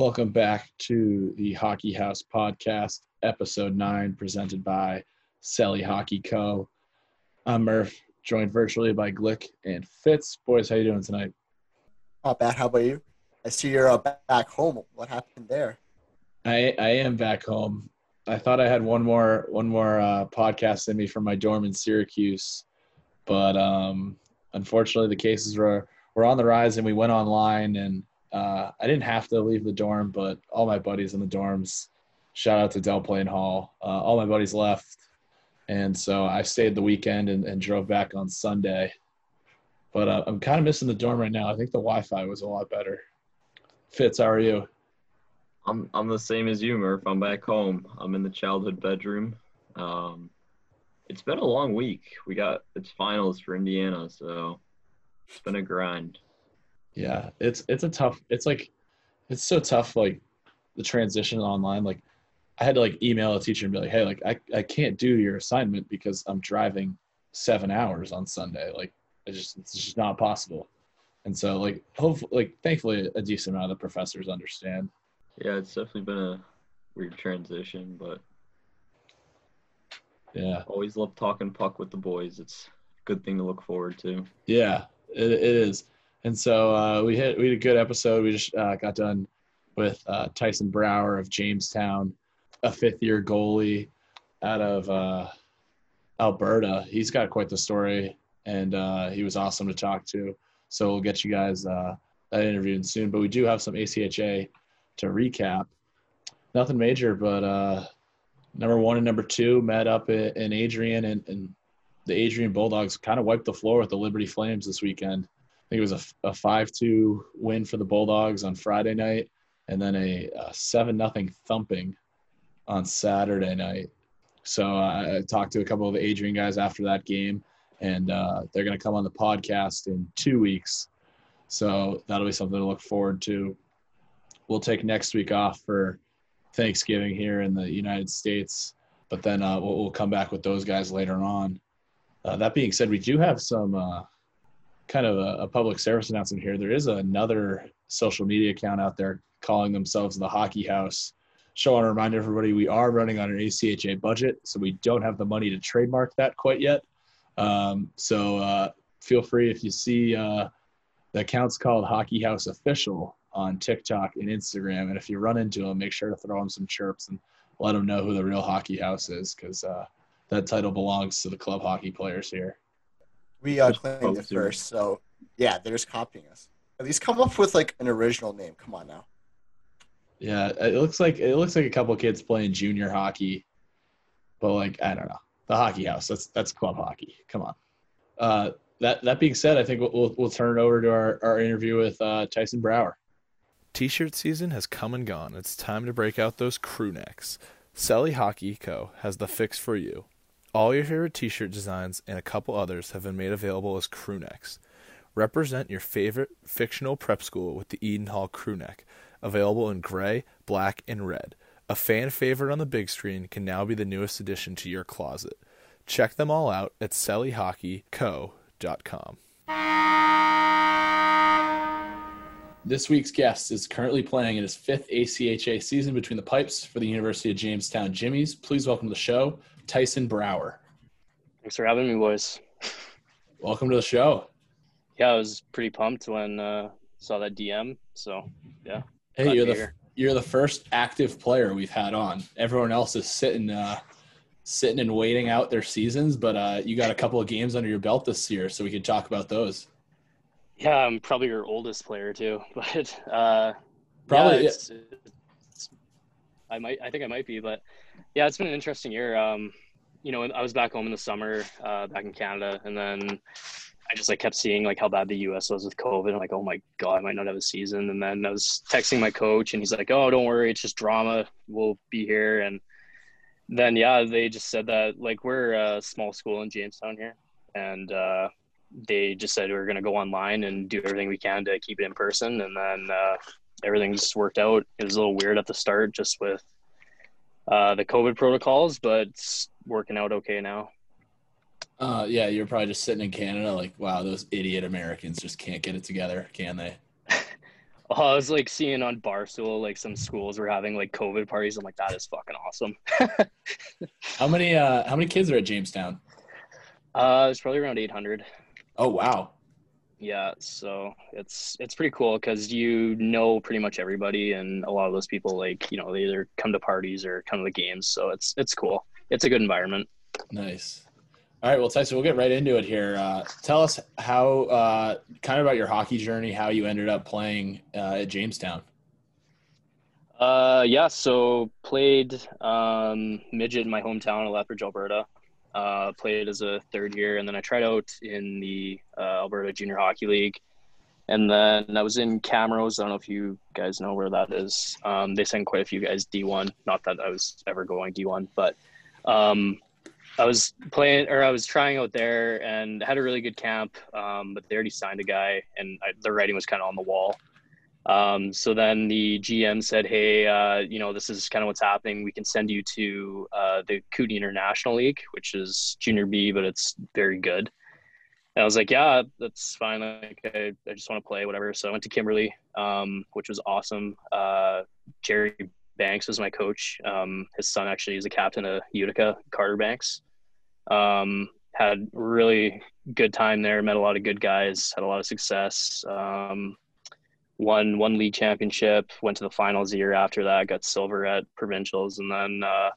Welcome back to the Hockey House podcast, episode nine, presented by Selly Hockey Co. I'm Murph, joined virtually by Glick and Fitz. Boys, how you doing tonight? Not bad. How about you? I see you're uh, back home. What happened there? I I am back home. I thought I had one more one more uh, podcast in me from my dorm in Syracuse, but um, unfortunately the cases were were on the rise, and we went online. And uh, I didn't have to leave the dorm, but all my buddies in the dorms. Shout out to DellPlain Hall. Uh, all my buddies left, and so I stayed the weekend and, and drove back on Sunday. But uh, I'm kind of missing the dorm right now. I think the Wi-Fi was a lot better. Fitz, how are you? I'm I'm the same as you, Murph. I'm back home. I'm in the childhood bedroom. Um, it's been a long week. We got it's finals for Indiana, so it's been a grind. Yeah, it's it's a tough. It's like it's so tough. Like the transition online. Like I had to like email a teacher and be like, hey, like I I can't do your assignment because I'm driving seven hours on Sunday. Like it's just it's just not possible. And so like hopefully like thankfully a decent amount of the professors understand. Yeah, it's definitely been a weird transition, but Yeah. always love talking puck with the boys. It's a good thing to look forward to. Yeah, it, it is. And so uh, we hit we had a good episode. We just uh, got done with uh, Tyson Brouwer of Jamestown, a fifth year goalie out of uh, Alberta. He's got quite the story, and uh, he was awesome to talk to. So we'll get you guys uh, that interview soon. But we do have some ACHA to recap. Nothing major, but number one and number two met up in, in Adrian, and, and the Adrian Bulldogs kind of wiped the floor with the Liberty Flames this weekend. Think it was a, a 5-2 win for the Bulldogs on Friday night, and then a, a 7 nothing thumping on Saturday night. So uh, I talked to a couple of the Adrian guys after that game, and uh, they're going to come on the podcast in two weeks. So that'll be something to look forward to. We'll take next week off for Thanksgiving here in the United States, but then uh, we'll, we'll come back with those guys later on. Uh, that being said, we do have some uh, kind of a, a, public service announcement here. There is another social media account out there calling themselves the Hockey House. So I want to remind everybody we are running on an ACHA budget, so we don't have the money to trademark that quite yet. Um, so uh, feel free if you see uh, the account's called Hockey House Official on TikTok and Instagram, and if you run into them, make sure to throw them some chirps and let them know who the real Hockey House is, because uh, that title belongs to the club hockey players here. We uh, claimed it first, so yeah, they're just copying us. At least come up with like an original name. Come on now. Yeah, it looks like it looks like a couple kids playing junior hockey, but like I don't know, the hockey house. That's that's club hockey. Come on. Uh, that that being said, I think we'll we'll, we'll turn it over to our, our interview with uh, Tyson Brouwer. T-shirt season has come and gone. It's time to break out those crew necks. Selly Hockey Co. has the fix for you. All your favorite t-shirt designs and a couple others have been made available as crew necks. Represent your favorite fictional prep school with the Eden Hall crew neck, available in gray, black, and red. A fan favorite on the big screen can now be the newest addition to your closet. Check them all out at sellyhockeyco.com. This week's guest is currently playing in his fifth ACHA season between the pipes for the University of Jamestown Jimmies. Please welcome to the show, Tyson Brouwer. Thanks for having me, boys. Welcome to the show. Yeah, I was pretty pumped when uh, saw that DM. So, yeah. Hey, you're the here. you're the first active player we've had on. Everyone else is sitting uh, sitting and waiting out their seasons, but uh, you got a couple of games under your belt this year, so we could talk about those. Yeah, I'm probably your oldest player too, but uh, probably yeah, it's, it's, I might. I think I might be, but yeah, it's been an interesting year. Um, you know, I was back home in the summer, uh, back in Canada, and then I just like kept seeing like how bad the U.S. was with COVID. I'm like, oh my god, I might not have a season. And then I was texting my coach, and he's like, oh, don't worry, it's just drama. We'll be here. And then yeah, they just said that like we're a small school in Jamestown here, and uh, they just said we are to go online and do everything we can to keep it in person. And then uh, everything just worked out. It was a little weird at the start just with uh, the COVID protocols, but it's working out okay now. Uh, yeah, you're probably just sitting in Canada like, wow, those idiot Americans just can't get it together, can they? Oh, I was like seeing on Barstool like some schools were having like COVID parties. I'm like, that is fucking awesome. How many uh how many kids are at Jamestown? uh, it's probably around 800. Oh wow. Yeah, so it's it's pretty cool because you know pretty much everybody, and a lot of those people like you know they either come to parties or come to the games. So it's it's cool. It's a good environment. Nice. All right, well, Tyson, we'll get right into it here. Uh, tell us how, uh, kind of about your hockey journey, how you ended up playing uh, at Jamestown. Uh, yeah, so played um, midget in my hometown of Lethbridge, Alberta. Uh, played as a third year, and then I tried out in the uh, Alberta Junior Hockey League. And then I was in Camrose. I don't know if you guys know where that is. Um, they send quite a few guys D1. Not that I was ever going D1, but um, I was playing or I was trying out there and had a really good camp. Um, but they already signed a guy, and I, the writing was kind of on the wall. Um, so then the GM said, "Hey, uh, you know, this is kind of what's happening. We can send you to uh, the Kootenay International League, which is Junior B, but it's very good." And I was like, "Yeah, that's fine. Like, I, I just want to play, whatever." So I went to Kimberley, um, which was awesome. Uh, Jerry Banks was my coach. Um, his son actually is a captain of Utica, Carter Banks. Um, had really good time there. Met a lot of good guys. Had a lot of success. Won one league championship. Went to the finals a year after that. Got silver at provincials, and then uh,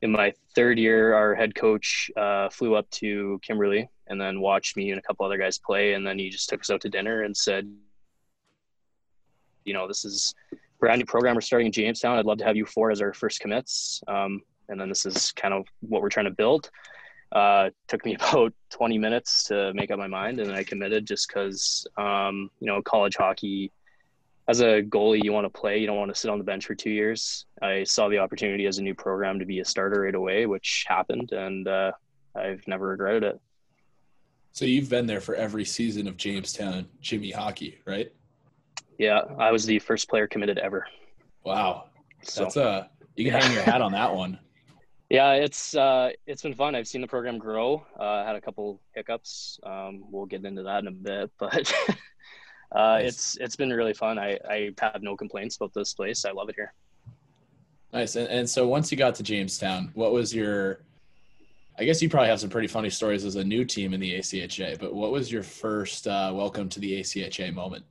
in my third year, our head coach uh, flew up to Kimberley and then watched me and a couple other guys play. And then he just took us out to dinner and said, "You know, this is brand new program we're starting in Jamestown. I'd love to have you four as our first commits. Um, and then this is kind of what we're trying to build. Uh, took me about 20 minutes to make up my mind, and I committed just because, um, you know, college hockey, as a goalie, you want to play. You don't want to sit on the bench for two years. I saw the opportunity as a new program to be a starter right away, which happened, and uh, I've never regretted it. So you've been there for every season of Jamestown Jimmy hockey, right? Yeah, I was the first player committed ever. Wow, so, that's a uh, you can hang your hat on that one. Yeah, it's uh, it's been fun. I've seen the program grow. Uh, had a couple hiccups. Um, we'll get into that in a bit, but uh, nice. it's it's been really fun. I I have no complaints about this place. I love it here. Nice. And, and so once you got to Jamestown, what was your? I guess you probably have some pretty funny stories as a new team in the ACHA. But what was your first uh, welcome to the ACHA moment?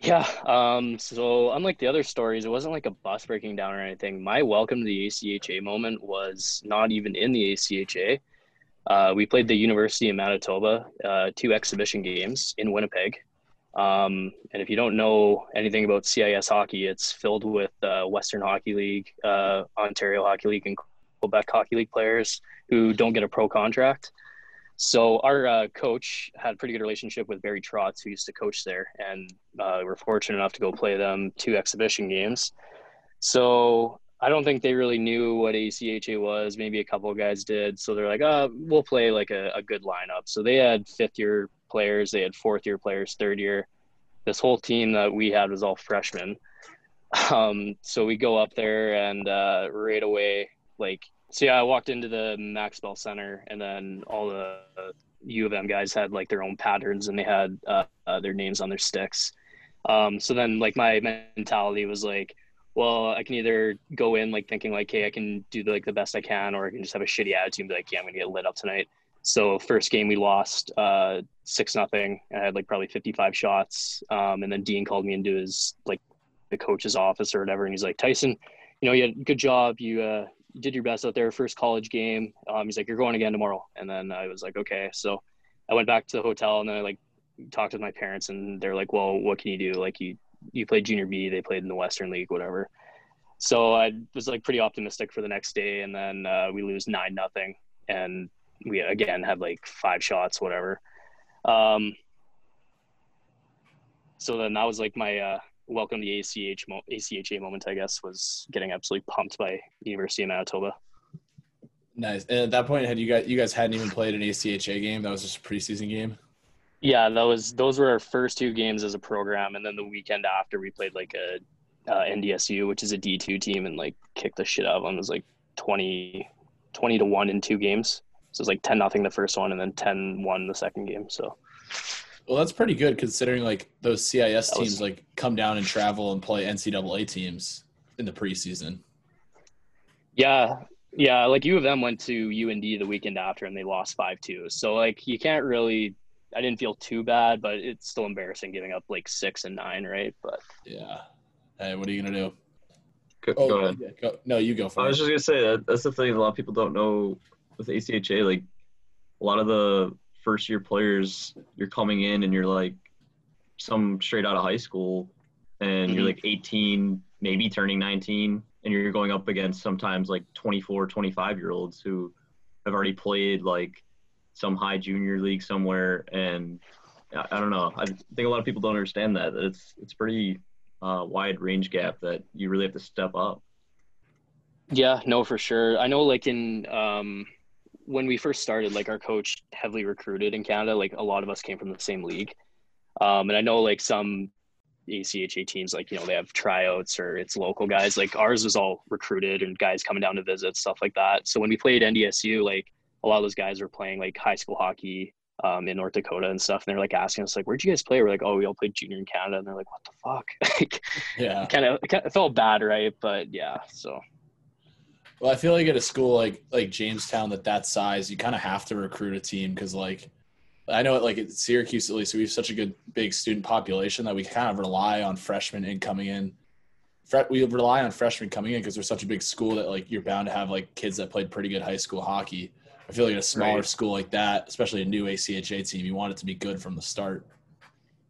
Yeah. Um, so unlike the other stories, it wasn't like a bus breaking down or anything. My welcome to the ACHA moment was not even in the ACHA. Uh, we played the University of Manitoba uh, two exhibition games in Winnipeg. Um, and if you don't know anything about CIS hockey, it's filled with uh, Western Hockey League, uh, Ontario Hockey League, and Quebec Hockey League players who don't get a pro contract. So our uh, coach had a pretty good relationship with Barry Trotz, who used to coach there, and uh, we're fortunate enough to go play them two exhibition games. So I don't think they really knew what ACHA was. Maybe a couple of guys did. So they're like, "Oh, we'll play like a, a good lineup." So they had fifth year players, they had fourth year players, third year. This whole team that we had was all freshmen. Um, so we go up there and uh, right away, like so yeah, I walked into the Max Bell Center, and then all the U of M guys had like their own patterns, and they had uh, uh, their names on their sticks. Um, so then, like my mentality was like, well, I can either go in like thinking like, hey, I can do like the best I can, or I can just have a shitty attitude and be like, yeah, I'm gonna get lit up tonight. So first game we lost uh, six nothing. I had like probably 55 shots, um, and then Dean called me into his like the coach's office or whatever, and he's like, Tyson, you know, you had good job. You uh, did your best out there, first college game. Um, he's like, you're going again tomorrow. And then I was like, okay. So I went back to the hotel and then I like talked with my parents and they're like, well, what can you do? Like you, you played junior B, they played in the Western league, whatever. So I was like pretty optimistic for the next day. And then uh, we lose nine, nothing. And we again had like five shots, whatever. Um, so then that was like my, uh, welcome the ACH ACHA moment, I guess, was getting absolutely pumped by University of Manitoba. Nice. And at that point, had you guys you guys hadn't even played an ACHA game? That was just a preseason game. Yeah, that was those were our first two games as a program, and then the weekend after we played like a uh, NDSU, which is a D two team, and like kicked the shit out of them. It was like 20, 20 to one in two games. So it was like ten nothing the first one, and then 10-1 the second game. So Well, that's pretty good considering like those CIS That was- teams like come down and travel and play NCAA teams in the preseason. Yeah, yeah. Like U of M went to UND the weekend after, and they lost five two. So like you can't really. I didn't feel too bad, but it's still embarrassing giving up like six and nine, right? But Yeah. Hey, what are you gonna do? Go, Oh, go ahead. yeah, go- no, you go first. I was just gonna say that that's the thing a lot of people don't know with ACHA. Like a lot of the first year players, you're coming in and you're like some straight out of high school, and you're Mhm. like 18, maybe turning 19, and you're going up against sometimes like 24, 25 year olds who have already played like some high junior league somewhere, and I, I don't know. I think a lot of people don't understand that. that it's it's pretty uh, wide range gap that you really have to step up. Yeah, no, for sure. I know, like in um, when we first started, like our coach heavily recruited in Canada. Like a lot of us came from the same league, um, and I know like some ACHA teams, like you know, they have tryouts or it's local guys. Like ours was all recruited and guys coming down to visit, stuff like that. So when we played NDSU, like a lot of those guys were playing like high school hockey um, in North Dakota and stuff, and they're like asking us like, "Where'd you guys play?" We're like, "Oh, we all played junior in Canada," and they're like, "What the fuck?" like, Yeah. kind of, it felt bad, right? But yeah, so. Well, I feel like at a school like like Jamestown that that size, you kind of have to recruit a team because like I know it like at Syracuse at least we have such a good big student population that we kind of rely on freshmen in coming in. We rely on freshmen coming in because we're such a big school that like you're bound to have like kids that played pretty good high school hockey. I feel like at a smaller Right. school like that, especially a new ACHA team, you want it to be good from the start.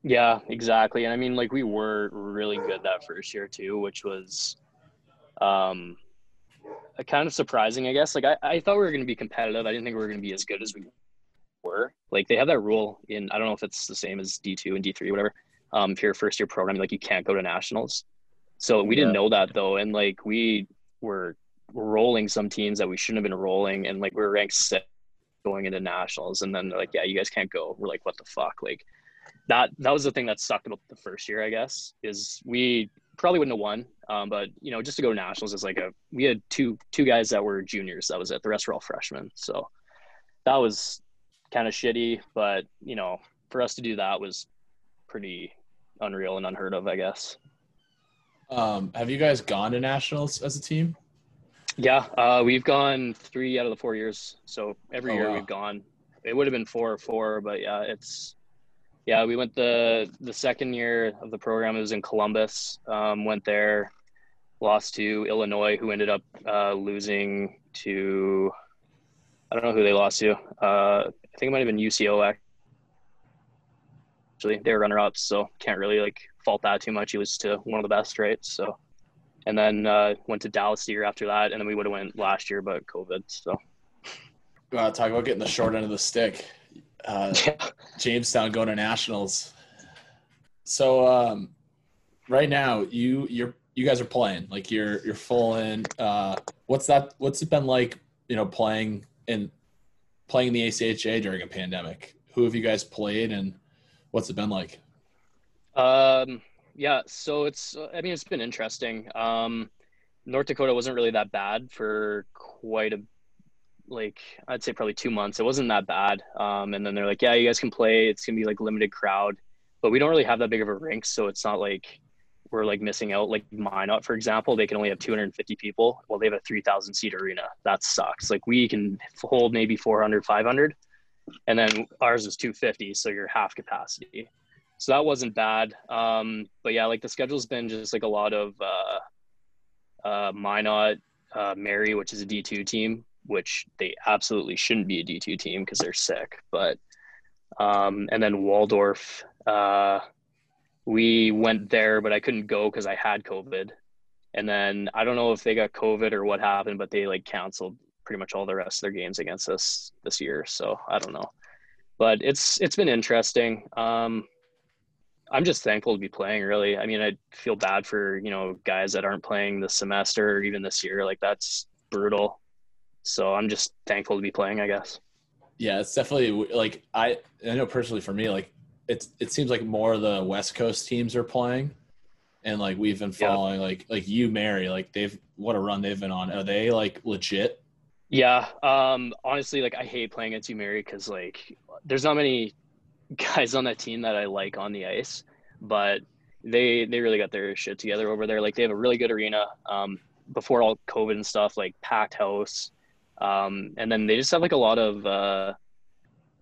Yeah, exactly. And I mean, like we were really good that first year too, which was um kind of surprising, I guess. Like I, I thought we were going to be competitive. I didn't think we were going to be as good as we were. Like they have that rule in I don't know if it's the same as D two and D three, whatever. Um, if you're a first year program, like you can't go to nationals. So we didn't know that though, and like we were rolling some teams that we shouldn't have been rolling, and like we were ranked six going into nationals, and then they're like, yeah, you guys can't go. We're like, what the fuck, like that that was the thing that sucked about the first year, I guess, is we probably wouldn't have won. Um, but you know, just to go to nationals is like a we had two two guys that were juniors. That was it. The rest were all freshmen. So that was kind of shitty. But you know, for us to do that was pretty unreal and unheard of, I guess. Um, have you guys gone to nationals as a team? Yeah, uh, we've gone three out of the four years. So every Oh, year wow. we've gone. It would have been four or four, but yeah, it's yeah. We went the the second year of the program. It was in Columbus. Um, went there, lost to Illinois, who ended up uh, losing to I don't know who they lost to. Uh, I think it might have been UCO actually. They were runner ups, so can't really like fault that too much. He was to one of the best, right? So and then uh, went to Dallas the year after that, and then we would have went last year, but COVID. So Uh, talk about getting the short end of the stick. Uh, yeah, Jamestown going to nationals. So um, right now you you're you guys are playing like you're you're full in. Uh, what's that? What's it been like? You know, playing in playing the ACHA during a pandemic. Who have you guys played and what's it been like? um, yeah. So it's I mean it's been interesting. Um, North Dakota wasn't really that bad for quite a like I'd say probably two months. It wasn't that bad. Um, and then they're like, yeah, you guys can play. It's gonna be like limited crowd, but we don't really have that big of a rink, so it's not like we're like missing out. Like Minot, for example, they can only have 250 people. Well, they have a 3,000 seat arena. That sucks. Like we can hold maybe 400, 500, and then ours is 250, so you're half capacity. So that wasn't bad. Um, but yeah, like the schedule's been just like a lot of uh, uh, Minot, uh, Mary, which is a D2 team, which they absolutely shouldn't be a D2 team because they're sick. But um, and then Waldorf, uh, we went there, but I couldn't go because I had COVID. And then I don't know if they got COVID or what happened, but they like canceled pretty much all the rest of their games against us this year. So I don't know, but it's it's been interesting. Um, I'm just thankful to be playing. Really, I mean, I feel bad for you know guys that aren't playing this semester or even this year. Like that's brutal. So I'm just thankful to be playing. I guess. Yeah, it's definitely like I I know personally for me like it's it seems like more of the West Coast teams are playing, and like we've been following like like U Mary like they've what a run they've been on. Are they like legit? Yeah. Um, honestly, like I hate playing against U Mary, because like there's not many guys on that team that I like on the ice, but they they really got their shit together over there. Like they have a really good arena. Um, before all COVID and stuff, like packed house, um, and then they just have like a lot of. Uh,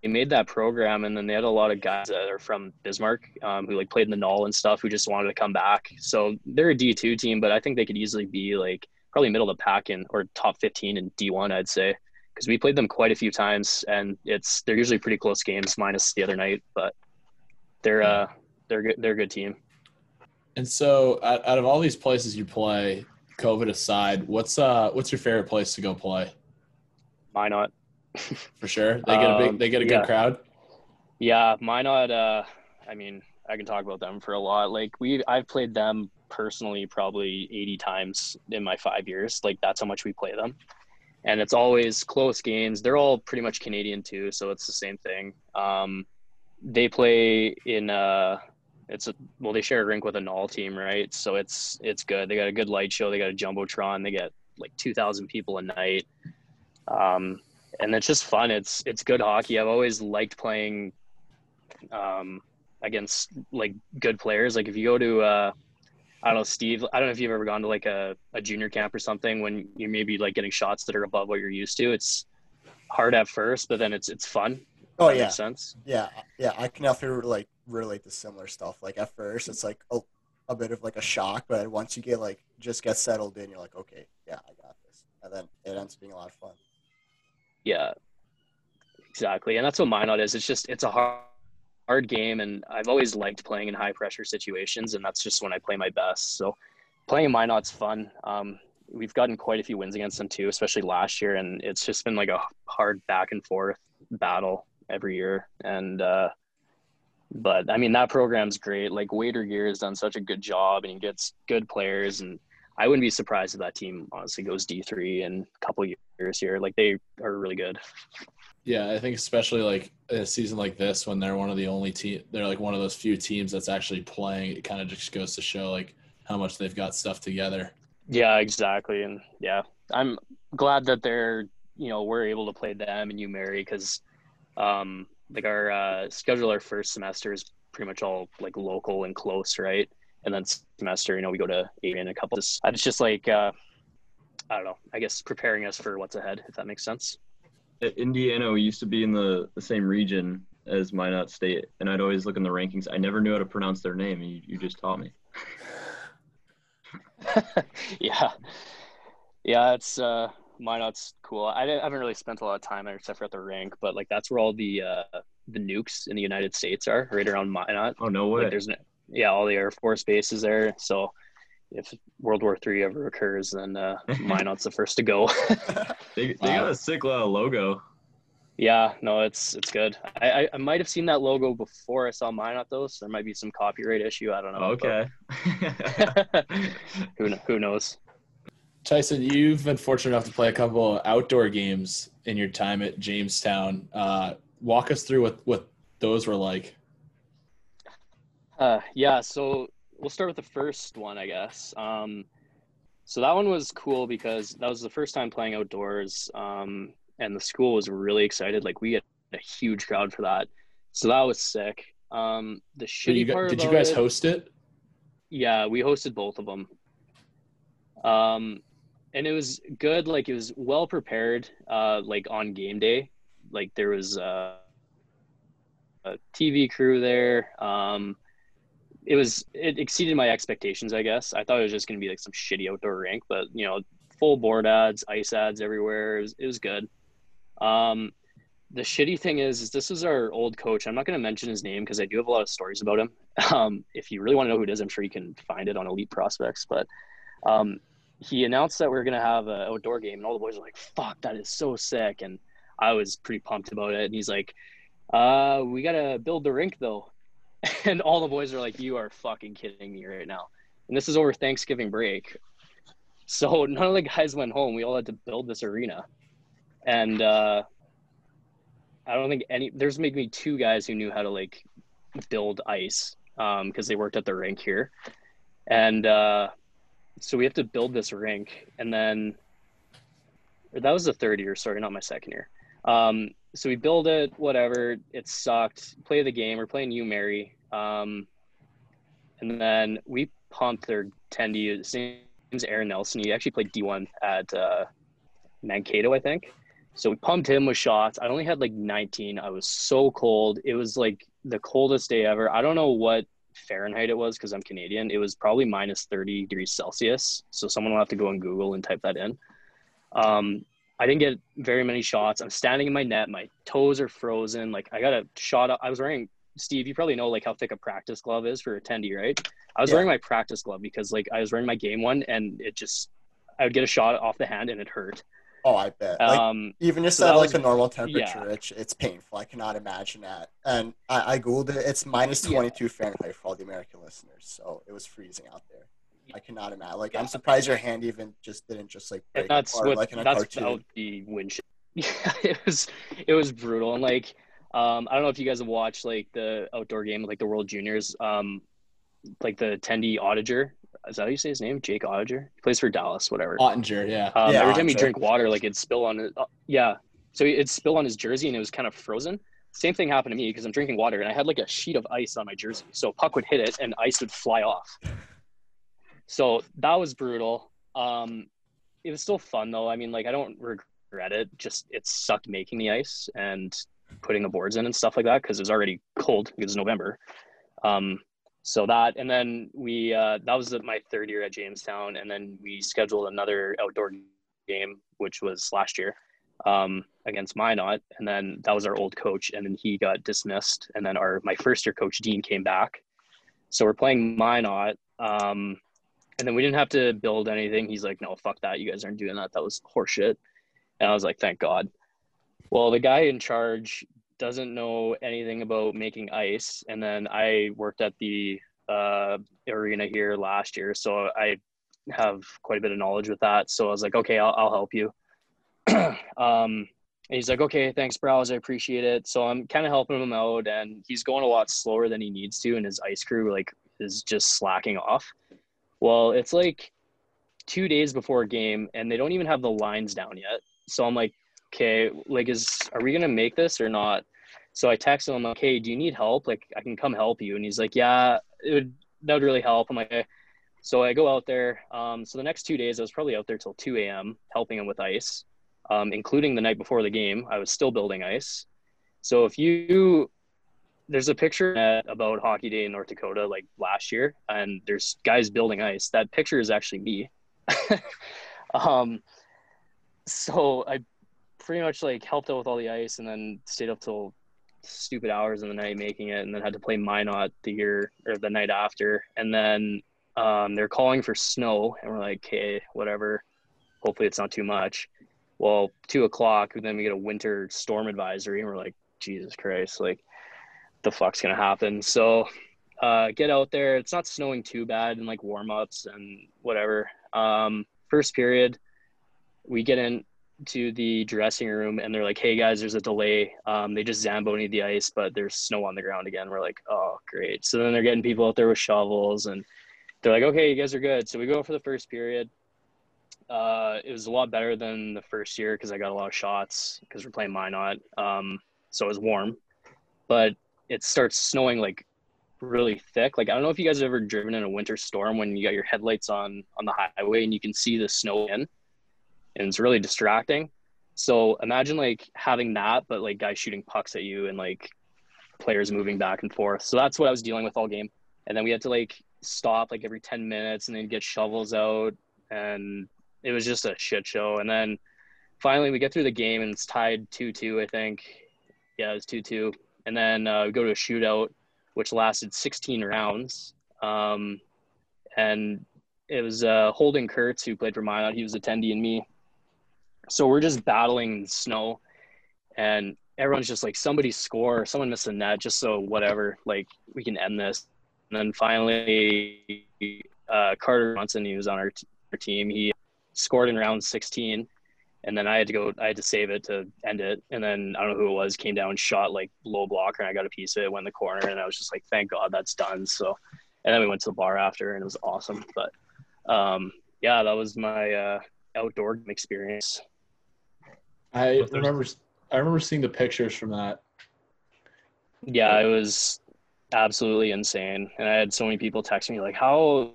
they made that program, and then they had a lot of guys that are from Bismarck um, who like played in the NAHL and stuff, who just wanted to come back. So they're a D two team, but I think they could easily be like probably middle of the pack in or top fifteen in D one. I'd say because we played them quite a few times, and it's they're usually pretty close games, minus the other night, but they're uh they're good. They're a good team. And so, out, out of all these places you play, COVID aside, what's uh what's your favorite place to go play? Minot? For sure, they get a big Um, they get a good yeah. crowd. Yeah, Minot. Uh, I mean, I can talk about them for a lot. Like we, I've played them personally probably 80 times in my five years. Like that's how much we play them, and it's always close games. They're all pretty much Canadian too, so it's the same thing. Um, they play in uh, it's a well, they share a rink with a NAHL team, right? So it's it's good. They got a good light show. They got a jumbotron. They get like 2,000 people a night. Um, and it's just fun. It's it's good hockey. I've always liked playing um, against like good players. Like if you go to uh, I don't know, Steve. I don't know if you've ever gone to like a, a junior camp or something when you're maybe like getting shots that are above what you're used to. It's hard at first, but then it's it's fun. Oh yeah, makes sense. yeah, yeah. I can definitely like relate to similar stuff. Like at first, it's like a, a bit of like a shock, but once you get like just get settled in, you're like, okay, yeah, I got this, and then it ends up being a lot of fun. Yeah, exactly. And that's what Minot is. It's just it's a hard hard game, and I've always liked playing in high pressure situations, and that's just when I play my best. So playing Minot's fun. Um, we've gotten quite a few wins against them too, especially last year, and it's just been like a hard back and forth battle every year. And uh, but I mean that program's great. Like Wade Regier has done such a good job, and he gets good players, and I wouldn't be surprised if that team honestly goes D three in a couple years here. Like they are really good. Yeah, I think especially like a season like this when they're one of the only team, they're like one of those few teams that's actually playing. It kind of just goes to show like how much they've got stuff together. Yeah, exactly. And yeah, I'm glad that they're, you know, we're able to play them and U Mary because um like our uh schedule our first semester is pretty much all like local and close, right? And then semester, you know, we go to in a couple. It's just like uh I don't know, I guess preparing us for what's ahead, if that makes sense. Uh, Indiana we used to be in the, the same region as Minot State, and I'd always look in the rankings. I never knew how to pronounce their name. and You, you just taught me. yeah. Yeah, it's uh Minot's cool. I didn't- I haven't really spent a lot of time there except for at the rank, but like that's where all the uh the nukes in the United States are, right around Minot. Oh no way! Like there's no, yeah, all the Air Force bases there. So if World War Three ever occurs, then uh, Minot's the first to go. they they got a sick uh, logo. yeah, no, it's it's good. I, I, I might have seen that logo before I saw Minot though, so there might be some copyright issue. I don't know. Okay. who who knows? Tyson, you've been fortunate enough to play a couple of outdoor games in your time at Jamestown. Uh, walk us through what what those were like. Uh, yeah, so we'll start with the first one, I guess. Um, so that one was cool because that was the first time playing outdoors, um, and the school was really excited. Like we had a huge crowd for that, so that was sick. Um, the Did shitty you, part did you guys it- host it? Yeah, we hosted both of them. Um, and it was good. Like it was well prepared. Uh, like on game day, like there was uh, a TV crew there. Um, it was it exceeded my expectations. I guess I thought it was just gonna be like some shitty outdoor rink, but you know, full board ads, ice ads everywhere. It was, it was good. Um, the shitty thing is, is this is our old coach. I'm not going to mention his name because I do have a lot of stories about him. Um, if you really want to know who it is, I'm sure you can find it on Elite Prospects. But um, he announced that we are going to have an outdoor game, and all the boys were like, "Fuck, that is so sick!" And I was pretty pumped about it. And he's like, "Uh, we got to build the rink though," and all the boys are like, "You are fucking kidding me right now!" And this is over Thanksgiving break, so none of the guys went home. We all had to build this arena, and uh, I don't think any. There's maybe two guys who knew how to like build ice um because they worked at the rink here and uh so we have to build this rink and then that was the third year sorry not my second year um so we build it, whatever. It sucked. Play the game. We're playing U Mary. Um, and then we pumped their tendy. His name's Aaron Nelson. He actually played D1 at uh, Mankato, I think. So we pumped him with shots. I only had like 19. I was so cold. It was like the coldest day ever. I don't know what Fahrenheit it was because I'm Canadian. It was probably minus 30 degrees Celsius. So someone will have to go on Google and type that in. Um, I didn't get very many shots. I'm standing in my net. My toes are frozen. Like I got a shot. I was wearing Steve. You probably know like how thick a practice glove is for a tendy, right? I was Yeah. wearing my practice glove because like I was wearing my game one, and it just I would get a shot off the hand and it hurt. Oh, I bet. Like Um, even just so at like was- a normal yeah. temperature, it's, it's painful. I cannot imagine that. And I, I googled it. It's minus Yeah. 22 Fahrenheit for all the American listeners, so it was freezing out there. I cannot imagine. Like I'm surprised your hand even just didn't just like break that's apart what like in a that's cartoon. the wind. chill. Yeah, it was it was brutal. And like um, I don't know if you guys have watched like the outdoor game, like the World Juniors. Um, like the Tendy Audiger. Is that how you say his name? Jake Audiger. He plays for Dallas, whatever. Oettinger, yeah. Um, Yeah, every time he drink water, like it'd spill on it. Uh, yeah. So it'd spill on his jersey and it was kind of frozen. Same thing happened to me because I'm drinking water and I had like a sheet of ice on my jersey. So puck would hit it and ice would fly off. So that was brutal. Um, it was still fun though. I mean, like I don't regret it. Just it sucked making the ice and putting the boards in and stuff like that because it was already cold because it's November. Um, so that and then we uh, that was my third year at Jamestown, and then we scheduled another outdoor game, which was last year um, against Minot, and then that was our old coach, and then he got dismissed, and then our my first year coach Dean came back, so we're playing Minot, um, and then we didn't have to build anything. He's like, no, fuck that, you guys aren't doing that. That was horseshit, and I was like, thank God. Well, the guy in charge doesn't know anything about making ice, and then I worked at the uh, arena here last year, so I have quite a bit of knowledge with that. So I was like, okay, I'll, I'll help you. um, and he's like, okay, thanks, Browse. I appreciate it. So I'm kind of helping him out, and he's going a lot slower than he needs to, and his ice crew like is just slacking off. Well, it's like two days before a game, and they don't even have the lines down yet. So I'm like, okay, like, is are we gonna make this or not? So I texted him like, hey, do you need help? Like, I can come help you. And he's like, yeah, it would that would really help. I'm like, okay. So I go out there. Um, so the next two days, I was probably out there till 2 a.m. helping him with ice, um, including the night before the game. I was still building ice. So if you, there's a picture about Hockey Day in North Dakota like last year, and there's guys building ice. That picture is actually me. um, so I pretty much like helped out with all the ice, and then stayed up till stupid hours in the night making it, and then had to play Minot the year or the night after, and then um, they're calling for snow, and we're like, okay, whatever. Hopefully, it's not too much. Well, two o'clock, then we get a winter storm advisory, and we're like, Jesus Christ, like, the fuck's gonna happen? So, uh, get out there. It's not snowing too bad, and like warm ups and whatever. Um, first period, we get in to the dressing room, and they're like, "Hey guys, there's a delay. Um, they just zambonied the ice, but there's snow on the ground again." We're like, "Oh, great!" So then they're getting people out there with shovels and they're like, okay, you guys are good. So we go for the first period. Uh, it was a lot better than the first year because I got a lot of shots because we're playing Minot. Um, so it was warm, but it starts snowing like really thick. Like I don't know if you guys have ever driven in a winter storm when you got your headlights on on the highway and you can see the snow in, and it's really distracting. So imagine like having that, but like guys shooting pucks at you and like players moving back and forth. So that's what I was dealing with all game. And then we had to like stop like every 10 minutes and then get shovels out and it was just a shit show and then finally we get through the game and it's tied 2-2 i think yeah it was 2-2 and then uh, we go to a shootout which lasted 16 rounds um, and it was uh, holden kurtz who played for minot he was attendee and me so we're just battling snow and everyone's just like somebody score someone missed a net just so whatever like we can end this and then finally, uh, Carter Johnson, he was on our, t- our team. He scored in round 16, and then I had to go. I had to save it to end it. And then I don't know who it was. Came down, shot like low blocker, and I got a piece of it. Went in the corner, and I was just like, "Thank God that's done." So, and then we went to the bar after, and it was awesome. But um, yeah, that was my uh, outdoor experience. I remember I remember seeing the pictures from that. Yeah, it was absolutely insane. And I had so many people text me like, how,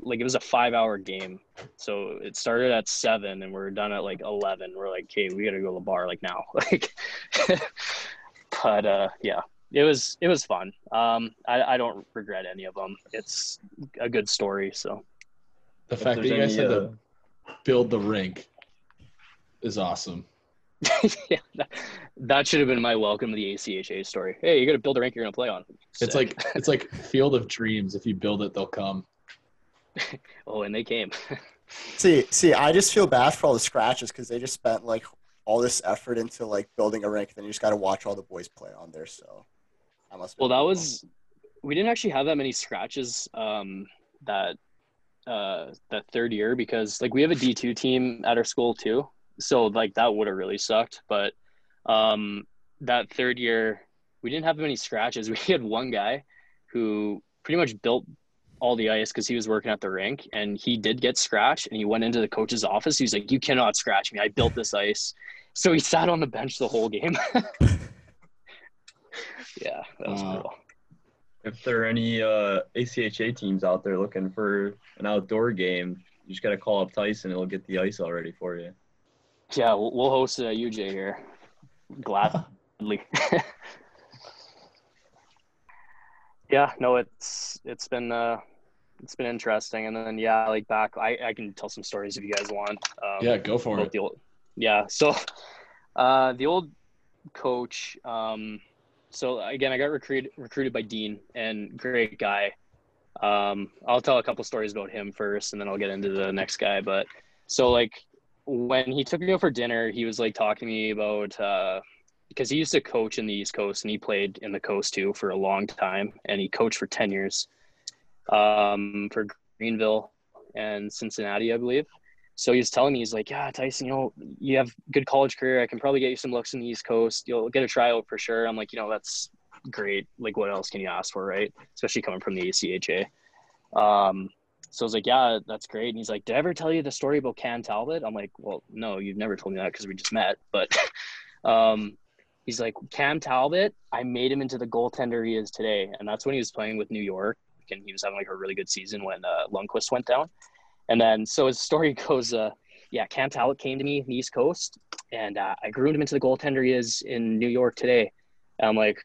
like, it was a five hour game. So it started at seven and we're done at like 11. We're like, okay, we got to go to the bar like now. Like, but uh, yeah, it was, it was fun. Um, I, I don't regret any of them. It's a good story. So The fact that you guys any, had uh, to build the rink is awesome. yeah, that, that should have been my welcome to the ACHA story. Hey, you got to build a rink you're going to play on. It's like it's like Field of Dreams. If you build it, they'll come. oh, and they came. See, see, I just feel bad for all the scratches because they just spent like all this effort into like building a rink, then you just got to watch all the boys play on there. So, I must. Well, that was we didn't actually have that many scratches um, that uh, that third year because like we have a D two team at our school too, so like that would have really sucked. But um, that third year we didn't have many scratches. We had one guy who pretty much built all the ice because he was working at the rink and he did get scratched and he went into the coach's office. He's like, "You cannot scratch me. I built this ice." So he sat on the bench the whole game. yeah, that was Wow. brutal. If there are any uh, ACHA teams out there looking for an outdoor game, you just gotta call up Tyson. He'll get the ice all ready for you. Yeah, we'll, we'll host a UJ here. Gladly. yeah, no, it's it's been uh it's been interesting, and then yeah, like back, I I can tell some stories if you guys want. Um, Yeah, go for it. old, yeah. So, uh, the old coach. Um, so again, I got recruited recruited by Dean, and great guy. Um, I'll tell a couple stories about him first, and then I'll get into the next guy. But so like when he took me out for dinner, he was like talking to me about uh, because he used to coach in the East Coast, and he played in the Coast too for a long time, and he coached for ten years um, for Greenville and Cincinnati, I believe. So he was telling me, he's like, yeah, Tyson, you know, you have good college career. I can probably get you some looks in the East Coast. You'll get a tryout for sure. I'm like, you know, that's great. Like, what else can you ask for, right? Especially coming from the ACHA. Um, so I was like, yeah, that's great. And he's like, did I ever tell you the story about Cam Talbot? I'm like, well, no, you've never told me that because we just met. But um, he's like, Cam Talbot, I made him into the goaltender he is today. And that's when he was playing with New York. And he was having like a really good season when uh, Lundqvist went down. And then, so his story goes, uh, yeah, Cam Talbot came to me in the East Coast, and uh, I groomed him into the goaltender he is in New York today. And I'm like,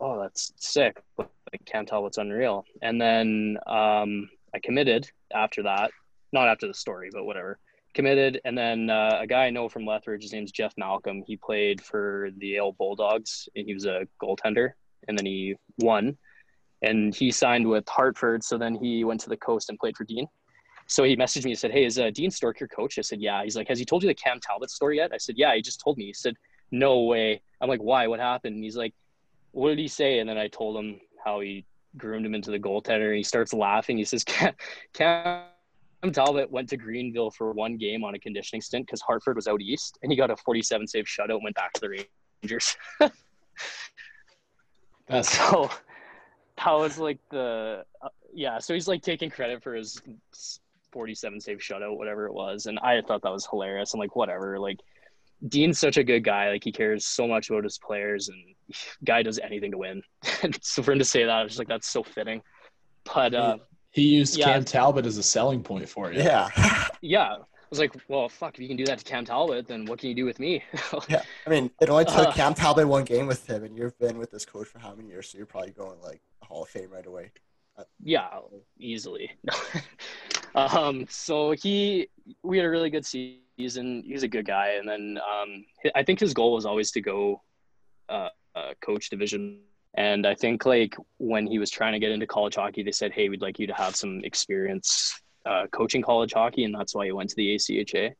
oh, that's sick. Like Cam Talbot's unreal. And then um, I committed after that, not after the story, but whatever. Committed, and then uh, a guy I know from Lethbridge, his name's Jeff Malcolm. He played for the Yale Bulldogs, and he was a goaltender. And then he won, and he signed with Hartford. So then he went to the coast and played for Dean. So he messaged me and said, Hey, is uh, Dean Stork your coach? I said, Yeah. He's like, Has he told you the Cam Talbot story yet? I said, Yeah, he just told me. He said, No way. I'm like, Why? What happened? And he's like, What did he say? And then I told him how he groomed him into the goaltender and he starts laughing. He says, Cam, Cam Talbot went to Greenville for one game on a conditioning stint because Hartford was out east and he got a 47 save shutout and went back to the Rangers. That's so that was like the uh, yeah so he's like taking credit for his 47 save shutout whatever it was and i thought that was hilarious i'm like whatever like dean's such a good guy like he cares so much about his players and guy does anything to win so for him to say that i was just like that's so fitting but uh he used Yeah. Cam Talbot as a selling point for you. Yeah. yeah i was like well fuck if you can do that to cam talbot then what can you do with me yeah. I mean, it only took Uh. Cam Talbot one game with him, and you've been with this coach for how many years? So you're probably going like Hall of Fame right away. Yeah, easily. um, so he, we had a really good season. He was a good guy, and then um, I think his goal was always to go uh, uh, coach division. And I think like when he was trying to get into college hockey, they said, "Hey, we'd like you to have some experience uh, coaching college hockey," and that's why he went to the ACHA.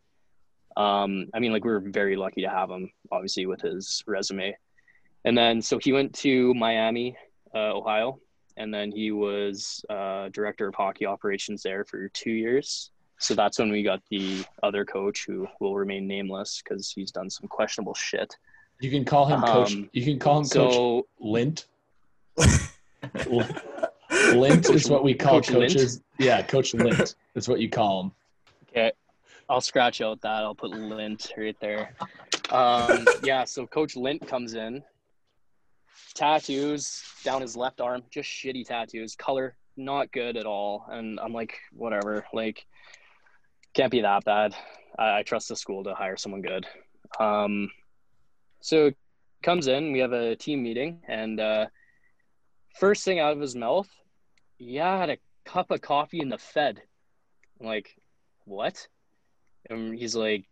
Um, I mean, like we were very lucky to have him, obviously, with his resume. And then so he went to Miami, uh, Ohio, and then he was uh, director of hockey operations there for two years. So that's when we got the other coach who will remain nameless because he's done some questionable shit. You can call him Coach. Um, You can call him Coach So Lint. Lint is what we call Coach Lint? coaches. Yeah, Coach Lint is what you call him. okay, I'll scratch out that. I'll put lint right there. Um, yeah, so Coach Lint comes in. Tattoos down his left arm, just shitty tattoos. Color not good at all. And I'm like, whatever. Like, can't be that bad. I, I trust the school to hire someone good. Um, so comes in. We have a team meeting, and uh, first thing out of his mouth, yeah, I had a cup of coffee in the Fed. I'm like, what? And he's like,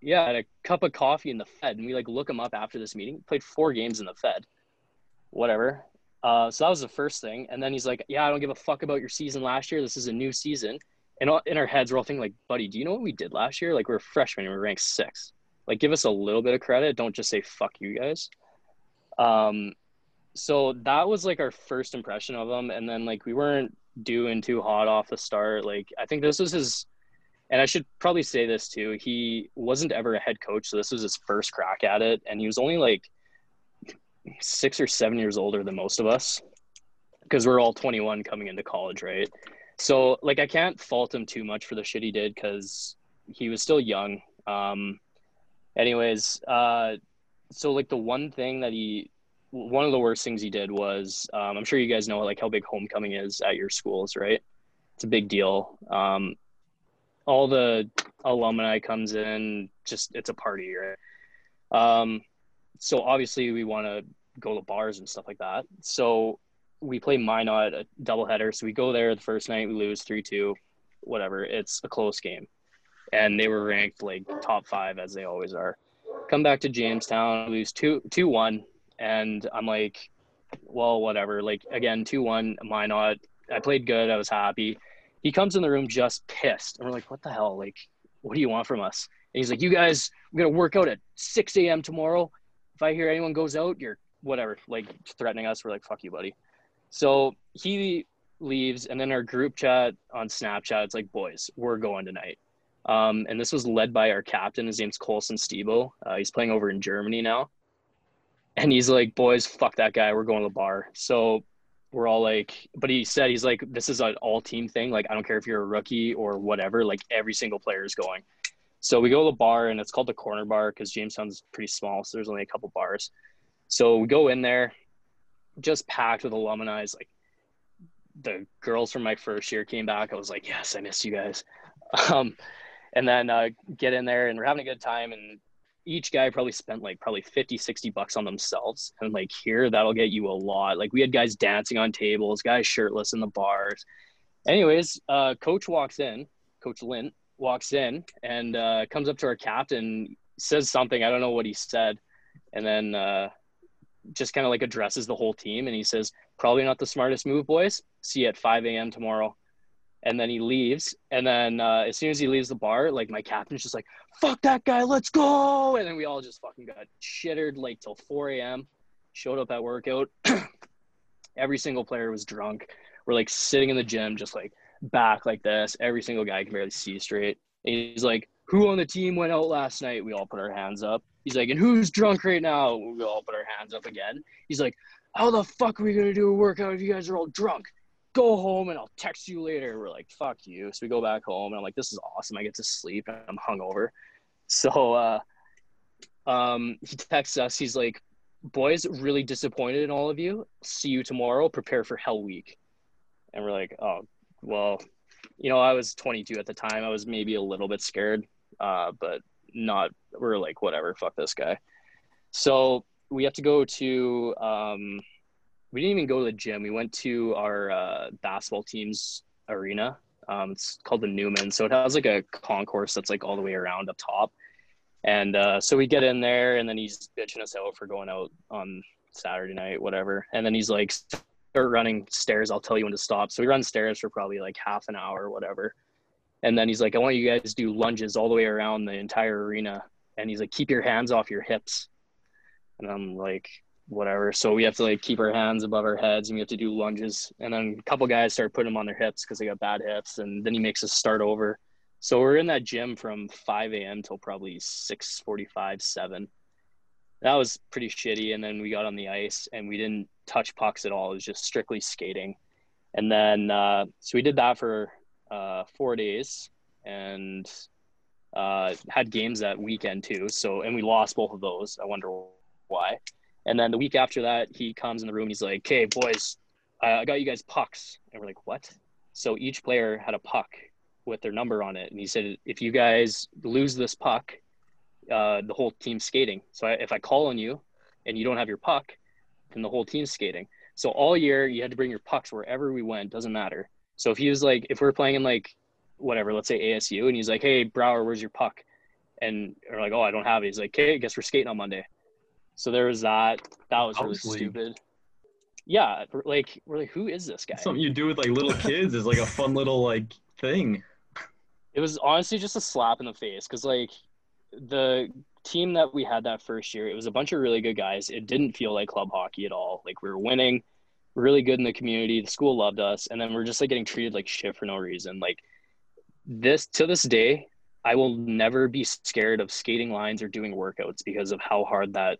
yeah, I had a cup of coffee in the Fed. And we like look him up after this meeting. Played four games in the Fed. Whatever. Uh, so that was the first thing. And then he's like, yeah, I don't give a fuck about your season last year. This is a new season. And in our heads, we're all thinking like, buddy, do you know what we did last year? Like we're freshmen and we're ranked six. Like give us a little bit of credit. Don't just say fuck you guys. Um, so that was like our first impression of him. And then like we weren't doing too hot off the start. Like I think this was his and I should probably say this too. He wasn't ever a head coach, so this was his first crack at it, and he was only like six or seven years older than most of us because we're all 21 coming into college, right? So like I can't fault him too much for the shit he did because he was still young. Um, anyways, uh, so like the one thing that he, one of the worst things he did was, um, I'm sure you guys know like how big homecoming is at your schools, right? It's a big deal. Um, all the alumni comes in, just it's a party, right? Um, so obviously we want to go to bars and stuff like that. So we play Minot a doubleheader. So we go there the first night, we lose three two, whatever. It's a close game, and they were ranked like top five as they always are. Come back to Jamestown, lose two two one, and I'm like, well, whatever. Like again, two one, Minot. I played good. I was happy. He comes in the room just pissed, and we're like, what the hell? Like, what do you want from us? And he's like, you guys, we're gonna work out at 6 a.m. tomorrow. If I hear anyone goes out, you're whatever, like threatening us. We're like, fuck you, buddy. So he leaves, and then our group chat on Snapchat, it's like, boys, we're going tonight. Um, and this was led by our captain. His name's Colson Stebo. Uh, he's playing over in Germany now. And he's like, boys, fuck that guy. We're going to the bar. So we're all like, but he said, he's like, this is an all team thing. Like, I don't care if you're a rookie or whatever, like, every single player is going. So we go to the bar, and it's called the Corner Bar because Jamestown's pretty small. So there's only a couple bars. So we go in there, just packed with alumni. Like the girls from my first year came back. I was like, yes, I missed you guys. Um, and then uh, get in there and we're having a good time. And each guy probably spent like probably 50, 60 bucks on themselves. And like here, that'll get you a lot. Like we had guys dancing on tables, guys shirtless in the bars. Anyways, uh, coach walks in, Coach Lint walks in and uh, comes up to our captain, says something. I don't know what he said. And then uh, just kind of like addresses the whole team and he says, probably not the smartest move, boys. See you at 5 a.m. tomorrow. And then he leaves. And then uh, as soon as he leaves the bar, like my captain's just like, fuck that guy, let's go. And then we all just fucking got shittered like till 4 a.m. Showed up at workout. Every single player was drunk. We're like sitting in the gym, just like back like this. Every single guy can barely see straight. And he's like, who on the team went out last night? We all put our hands up. He's like, and who's drunk right now? We all put our hands up again. He's like, how the fuck are we gonna do a workout if you guys are all drunk? Go home and I'll text you later. We're like, fuck you. So we go back home and I'm like, this is awesome. I get to sleep and I'm hungover. So uh, um, he texts us. He's like, boys, really disappointed in all of you. See you tomorrow. Prepare for Hell Week. And we're like, oh, well, you know, I was 22 at the time. I was maybe a little bit scared, uh, but not we're like whatever fuck this guy. So we have to go to um, we didn't even go to the gym. We went to our uh, basketball team's arena. Um, it's called the newman. So it has like a concourse that's like all the way around up top. And uh, so we get in there and then he's bitching us out for going out on saturday night whatever. And then he's like start running stairs. I'll tell you when to stop. So we run stairs for probably like half an hour whatever and then he's like, I want you guys to do lunges all the way around the entire arena. And he's like, keep your hands off your hips. And I'm like, whatever. So we have to like keep our hands above our heads and we have to do lunges. And then a couple guys start putting them on their hips because they got bad hips. And then he makes us start over. So we're in that gym from 5 a.m. till probably 6:45, 7. That was pretty shitty. And then we got on the ice and we didn't touch pucks at all. It was just strictly skating. And then uh, so we did that for uh, four days, and Uh, had games that weekend too. So and we lost both of those. I wonder why. And then the week after that, he comes in the room. He's like, "Okay, boys, I got you guys pucks." And we're like, "What?" So each player had a puck with their number on it, and he said, "If you guys lose this puck, uh, the whole team's skating. So I, if I call on you, and you don't have your puck, then the whole team's skating." So all year you had to bring your pucks wherever we went. Doesn't matter. So if he was like, if we are playing in like whatever, let's say ASU, and he's like, "Hey, Brouwer, where's your puck?" And we're like, "Oh, I don't have it." He's like, "Okay, I guess we're skating on Monday." So there was that. That was really stupid. Yeah, like we're like, who is this guy? Something you do with like little kids is like a fun little like thing. It was honestly just a slap in the face because like the team that we had that first year, it was a bunch of really good guys. It didn't feel like club hockey at all. Like we were winning, really good in the community. The school loved us, and then we're just like getting treated like shit for no reason. Like this to this day, I will never be scared of skating lines or doing workouts because of how hard that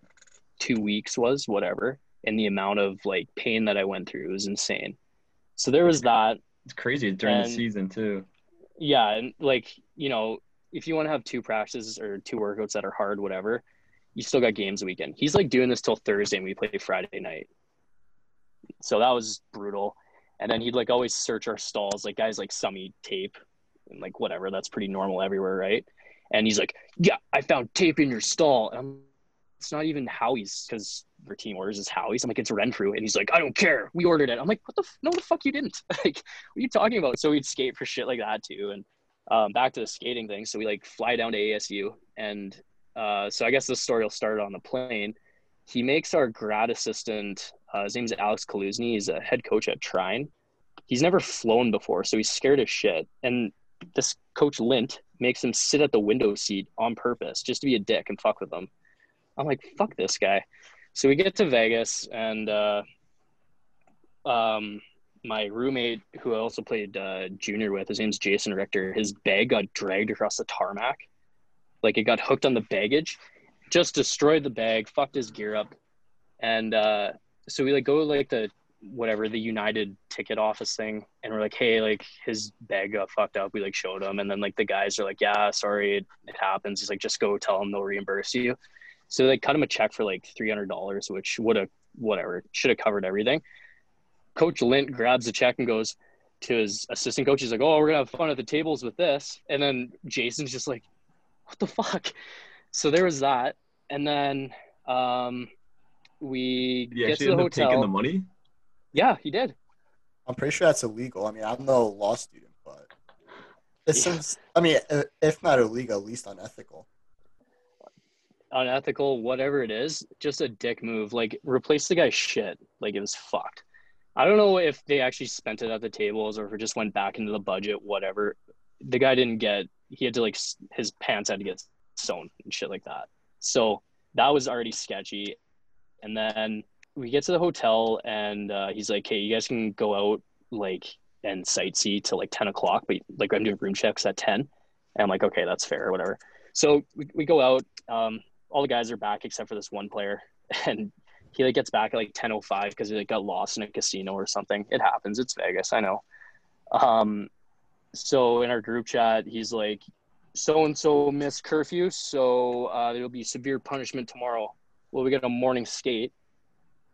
two weeks was, whatever, and the amount of like pain that I went through. It was insane. So there was that. It's crazy during And- the season too. Yeah, and like you know, if you want to have two practices or two workouts that are hard, whatever, you still got games a weekend. He's like doing this till Thursday, and we play Friday night. So that was brutal. And then he'd like always search our stalls, like guys like Summy tape and like whatever. That's pretty normal everywhere, right? And he's like, "Yeah, I found tape in your stall." And I'm, it's not even Howie's because their team orders is Howie's. I'm like, "It's Renfrew," and he's like, "I don't care. We ordered it." I'm like, "What the? F- no, the fuck you didn't." like, what are you talking about? So we'd skate for shit like that too. And um, back to the skating thing. So we like fly down to ASU, and uh, so I guess the story will start on the plane. He makes our grad assistant. Uh, his name's Alex Kaluzny. He's a head coach at Trine. He's never flown before, so he's scared as shit. And this coach Lint makes him sit at the window seat on purpose just to be a dick and fuck with him. I'm like, fuck this guy. So we get to Vegas, and uh, um, my roommate, who I also played uh, junior with, his name's Jason Richter. His bag got dragged across the tarmac, like it got hooked on the baggage, just destroyed the bag, fucked his gear up, and uh, so we like go like the whatever the United ticket office thing, and we're like, hey, like his bag got fucked up. We like showed him, and then like the guys are like, yeah, sorry, it, it happens. He's like, just go tell them they'll reimburse you. So they cut him a check for like three hundred dollars, which would have whatever should have covered everything. Coach Lint grabs the check and goes to his assistant coach. He's like, "Oh, we're gonna have fun at the tables with this," and then Jason's just like, "What the fuck?" So there was that, and then um, we Did you get to the up taking hotel. the money? Yeah, he did. I'm pretty sure that's illegal. I mean, I'm no law student, but it Yeah. seems. I mean, uh, if not illegal, at least unethical. unethical, whatever it is, just a dick move. Like replace the guy's shit. Like it was fucked. I don't know if they actually spent it at the tables or if it just went back into the budget, whatever. The guy didn't get. He had to like his pants had to get sewn and shit like that. So that was already sketchy. And then we get to the hotel and uh, he's like, "Hey, you guys can go out like and sightsee till like ten o'clock, but like I'm doing room checks at 10. And I'm like, "Okay, that's fair, whatever." So we, we go out. Um, all the guys are back except for this one player and he like gets back at like 10:05 because he like got lost in a casino or something. It happens. It's Vegas, I know. Um so in our group chat, he's like so and so missed curfew, so uh, there'll be severe punishment tomorrow. Well, we got a morning skate.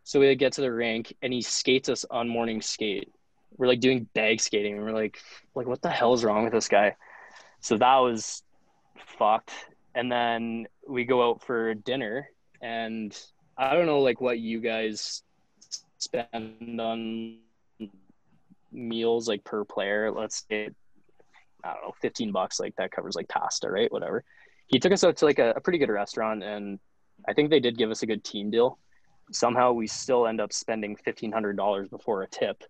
So we get to the rink and he skates us on morning skate. We're like doing bag skating and we're like like what the hell is wrong with this guy? So that was fucked and then we go out for dinner and i don't know like what you guys spend on meals like per player let's say i don't know 15 bucks like that covers like pasta right whatever he took us out to like a, a pretty good restaurant and i think they did give us a good team deal somehow we still end up spending $1500 before a tip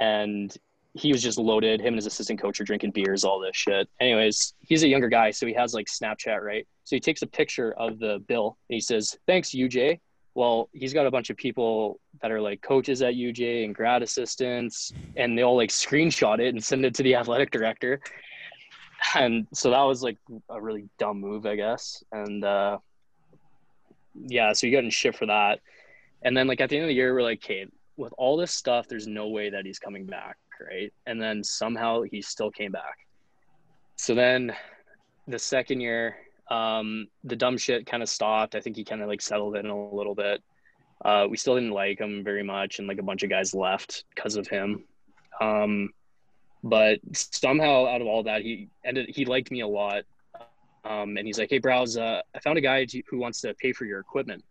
and he was just loaded. Him and his assistant coach are drinking beers, all this shit. Anyways, he's a younger guy, so he has like Snapchat, right? So he takes a picture of the bill and he says, "Thanks, UJ." Well, he's got a bunch of people that are like coaches at UJ and grad assistants, and they all like screenshot it and send it to the athletic director. And so that was like a really dumb move, I guess. And uh, yeah, so he got in shit for that. And then like at the end of the year, we're like, okay, with all this stuff, there's no way that he's coming back, right? And then somehow he still came back. So then the second year, um, the dumb shit kind of stopped. I think he kind of like settled in a little bit. Uh, we still didn't like him very much, and like a bunch of guys left because of him. Um, but somehow, out of all that, he ended. He liked me a lot, um, and he's like, "Hey, Browse, uh, I found a guy who wants to pay for your equipment."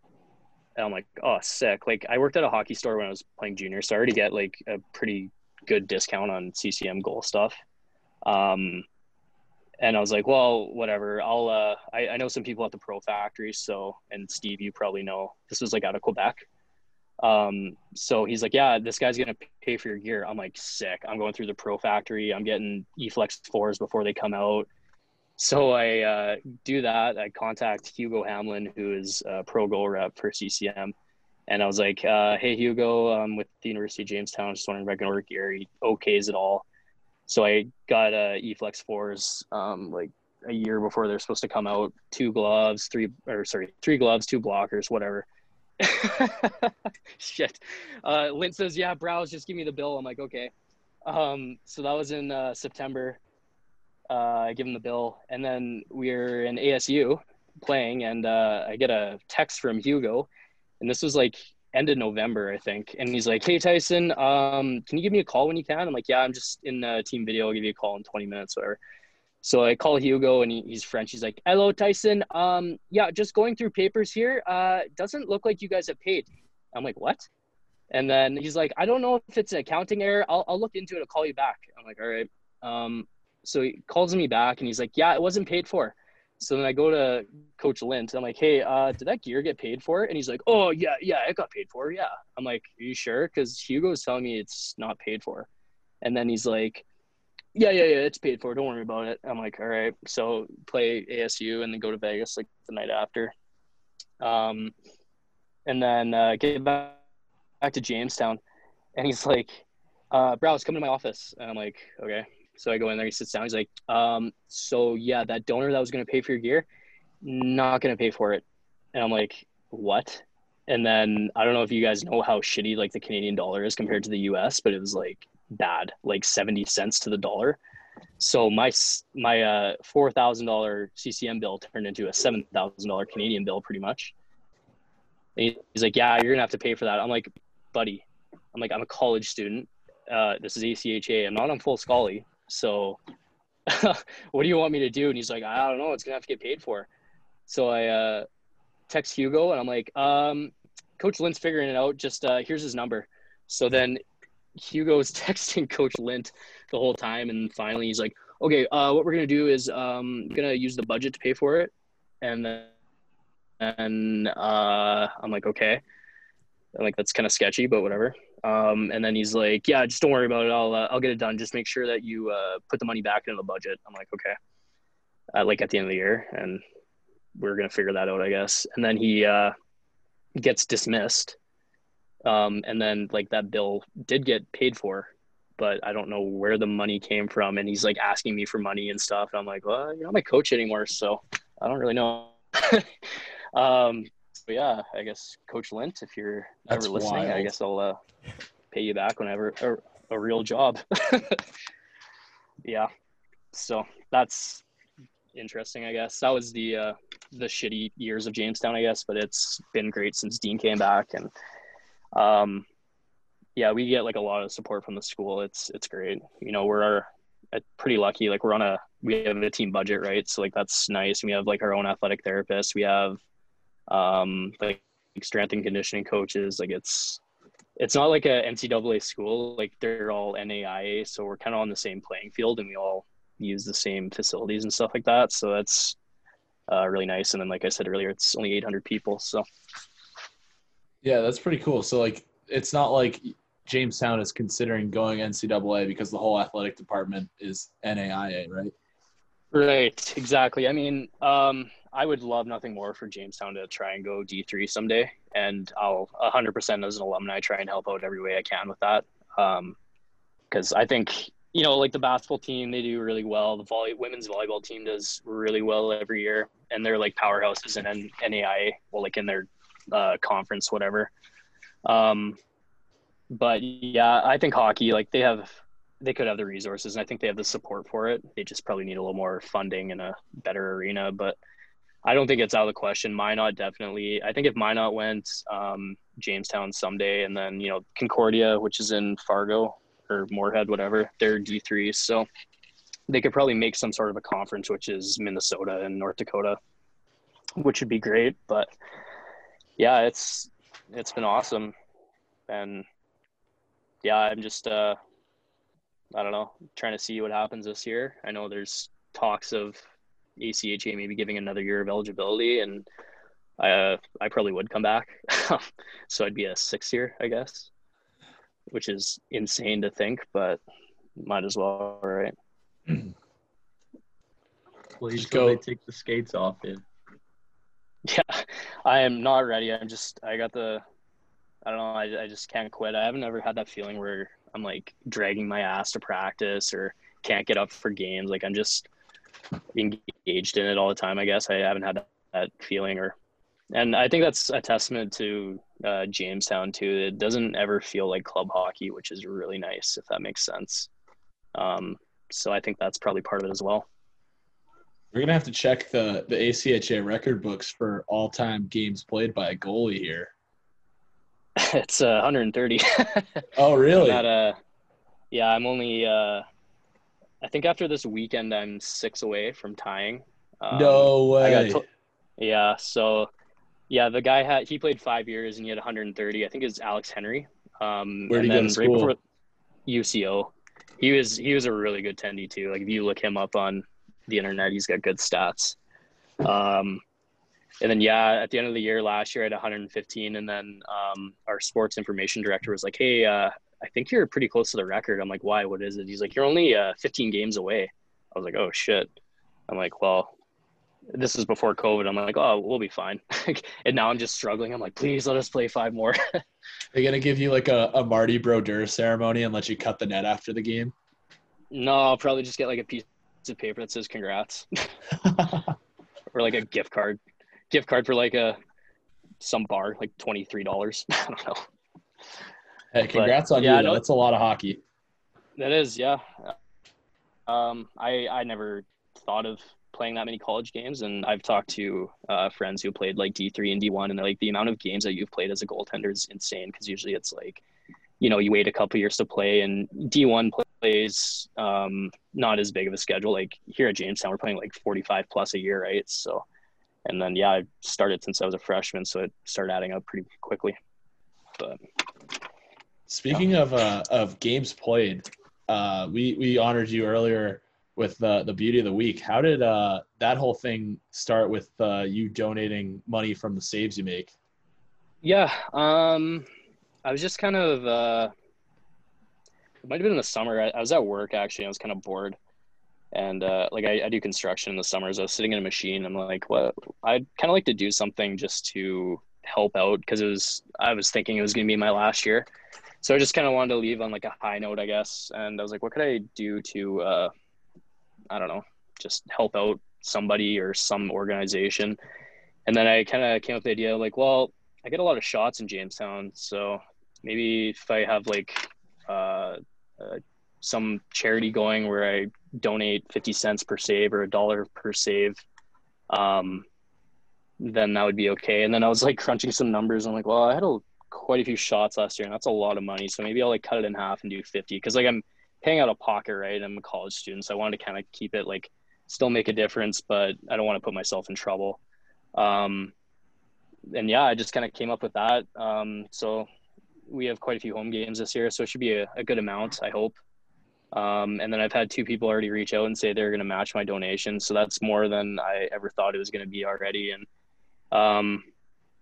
And I'm like, "Oh, sick!" Like I worked at a hockey store when I was playing junior, so I already get like a pretty good discount on CCM goal stuff. Um, and I was like, well, whatever. I'll, uh, I, I know some people at the Pro Factory. So, and Steve, you probably know this was like out of Quebec. Um, so he's like, yeah, this guy's going to pay for your gear. I'm like, sick. I'm going through the Pro Factory. I'm getting eFlex 4s before they come out. So I uh, do that. I contact Hugo Hamlin, who is a pro goal rep for CCM. And I was like, uh, hey, Hugo, I'm with the University of Jamestown. Just wondering if I can order gear. He okays it all. So I got uh, eFlex fours um, like a year before they're supposed to come out. Two gloves, three or sorry, three gloves, two blockers, whatever. Shit. Uh, Lint says, "Yeah, browse. Just give me the bill." I'm like, "Okay." Um, so that was in uh, September. Uh, I give him the bill, and then we're in ASU playing, and uh, I get a text from Hugo, and this was like end of November, I think. And he's like, Hey Tyson, um, can you give me a call when you can? I'm like, Yeah, I'm just in a team video. I'll give you a call in 20 minutes, whatever. So I call Hugo and he, he's French. He's like, Hello, Tyson. Um, yeah, just going through papers here. Uh, doesn't look like you guys have paid. I'm like, What? And then he's like, I don't know if it's an accounting error. I'll, I'll look into it. I'll call you back. I'm like, All right. Um, so he calls me back and he's like, Yeah, it wasn't paid for. So then I go to Coach Lint. And I'm like, hey, uh, did that gear get paid for? And he's like, oh, yeah, yeah, it got paid for. Yeah. I'm like, are you sure? Because Hugo's telling me it's not paid for. And then he's like, yeah, yeah, yeah, it's paid for. Don't worry about it. I'm like, all right. So play ASU and then go to Vegas like the night after. Um, and then uh, get back, back to Jamestown. And he's like, uh, Browse, come to my office. And I'm like, okay. So I go in there, he sits down, he's like, um, so yeah, that donor that was gonna pay for your gear, not gonna pay for it. And I'm like, what? And then I don't know if you guys know how shitty like the Canadian dollar is compared to the US, but it was like bad, like 70 cents to the dollar. So my my uh, four thousand dollar CCM bill turned into a seven thousand dollar Canadian bill, pretty much. And he's like, "Yeah, you're gonna have to pay for that." I'm like, "Buddy, I'm like, I'm a college student. Uh, this is ACHA. I'm not on full Scully. So what do you want me to do? And he's like, I don't know. It's gonna have to get paid for. So I uh, text Hugo and I'm like, um, Coach Lint's figuring it out. Just uh, here's his number. So then Hugo's texting Coach Lint the whole time, and finally he's like, okay, uh, what we're gonna do is um, gonna use the budget to pay for it, and then and uh, I'm like, okay. I'm like that's kind of sketchy, but whatever. Um, and then he's like, "Yeah, just don't worry about it. I'll uh, I'll get it done. Just make sure that you uh, put the money back into the budget." I'm like, "Okay." Uh, like at the end of the year, and we're gonna figure that out, I guess. And then he uh, gets dismissed, um, and then like that bill did get paid for, but I don't know where the money came from. And he's like asking me for money and stuff. And I'm like, "Well, you're not my coach anymore, so I don't really know." um, but yeah, I guess Coach Lint, if you're That's ever listening, wild. I guess I'll uh, pay you back whenever a, a real job. yeah, so that's interesting. I guess that was the uh, the shitty years of Jamestown, I guess, but it's been great since Dean came back, and um, yeah, we get like a lot of support from the school. It's it's great. You know, we're uh, pretty lucky. Like we're on a we have a team budget, right? So like that's nice. We have like our own athletic therapist. We have um, like strength and conditioning coaches. Like it's it's not like a NCAA school. Like they're all NAIA, so we're kind of on the same playing field, and we all use the same facilities and stuff like that. So that's uh, really nice. And then, like I said earlier, it's only 800 people. So yeah, that's pretty cool. So like, it's not like Jamestown is considering going NCAA because the whole athletic department is NAIA, right? Right. Exactly. I mean, um, I would love nothing more for Jamestown to try and go D3 someday. And I'll 100% as an alumni try and help out every way I can with that. Because um, I think, you know, like the basketball team, they do really well. The volley, women's volleyball team does really well every year. And they're like powerhouses in NAIA, well, like in their uh, conference, whatever. Um, but yeah, I think hockey, like they have they could have the resources, and I think they have the support for it. They just probably need a little more funding and a better arena, but I don't think it's out of the question. Minot definitely. I think if Minot went, um, Jamestown someday, and then you know Concordia, which is in Fargo or Moorhead, whatever, they're D three, so they could probably make some sort of a conference, which is Minnesota and North Dakota, which would be great. But yeah, it's it's been awesome, and yeah, I'm just uh, I don't know, trying to see what happens this year. I know there's talks of ACHA maybe giving another year of eligibility, and I uh, I probably would come back, so I'd be a six year, I guess, which is insane to think, but might as well, right? Please Just go. go- take the skates off it. Yeah, I am not ready. I'm just I got the I don't know, I, I just can't quit. I haven't ever had that feeling where I'm like dragging my ass to practice or can't get up for games. Like I'm just engaged in it all the time. I guess I haven't had that, feeling or and I think that's a testament to uh, Jamestown too. It doesn't ever feel like club hockey, which is really nice if that makes sense. Um, so I think that's probably part of it as well. We're gonna have to check the the ACHA record books for all time games played by a goalie here. it's uh, 130. Oh, really? Not uh yeah, I'm only uh I think after this weekend I'm six away from tying. Um, no way. to- yeah, so yeah, the guy had he played five years and he had 130. I think it's Alex Henry. Um, Where'd and he go to right school? before UCO, he was he was a really good tendy too. Like if you look him up on the internet, he's got good stats. Um, and then yeah, at the end of the year last year, I had 115, and then um, our sports information director was like, "Hey, uh, I think you're pretty close to the record." I'm like, "Why? What is it?" He's like, "You're only uh, 15 games away." I was like, "Oh shit." I'm like, "Well." This is before COVID. I'm like, oh, we'll be fine. and now I'm just struggling. I'm like, please let us play five more. They're gonna give you like a, a Marty Brodeur ceremony and let you cut the net after the game. no, I'll probably just get like a piece of paper that says congrats or like a gift card, gift card for like a some bar, like twenty three dollars. I don't know. Hey, congrats on yeah, you. That's a lot of hockey. That is, yeah. Um, I I never thought of playing that many college games, and I've talked to uh, friends who played like D three and D one, and like the amount of games that you've played as a goaltender is insane because usually it's like, you know, you wait a couple years to play, and D one plays um, not as big of a schedule. Like here at Jamestown, we're playing like forty five plus a year, right? So, and then yeah, I started since I was a freshman, so it started adding up pretty quickly. But Speaking of uh, of games played, uh, we we honored you earlier with the the beauty of the week. How did uh, that whole thing start with uh, you donating money from the saves you make? Yeah, um, I was just kind of. Uh, it might have been in the summer. I, I was at work actually. I was kind of bored, and uh, like I, I do construction in the summers. I was sitting in a machine. I'm like, what? I'd kind of like to do something just to help out because it was. I was thinking it was going to be my last year, so I just kind of wanted to leave on like a high note, I guess. And I was like, what could I do to, uh, I don't know, just help out somebody or some organization. And then I kind of came up with the idea like, well, I get a lot of shots in Jamestown, so maybe if I have like uh, uh, some charity going where I donate fifty cents per save or a dollar per save, um, then that would be okay. And then I was like crunching some numbers. I'm like, well, I had a, quite a few shots last year, and that's a lot of money. So maybe I'll like cut it in half and do fifty because like I'm paying out of pocket, right? I'm a college student, so I wanted to kind of keep it like still make a difference, but I don't want to put myself in trouble. Um, and yeah, I just kind of came up with that. Um, so we have quite a few home games this year, so it should be a, a good amount, I hope. Um, and then I've had two people already reach out and say they're going to match my donation, so that's more than I ever thought it was going to be already. And um,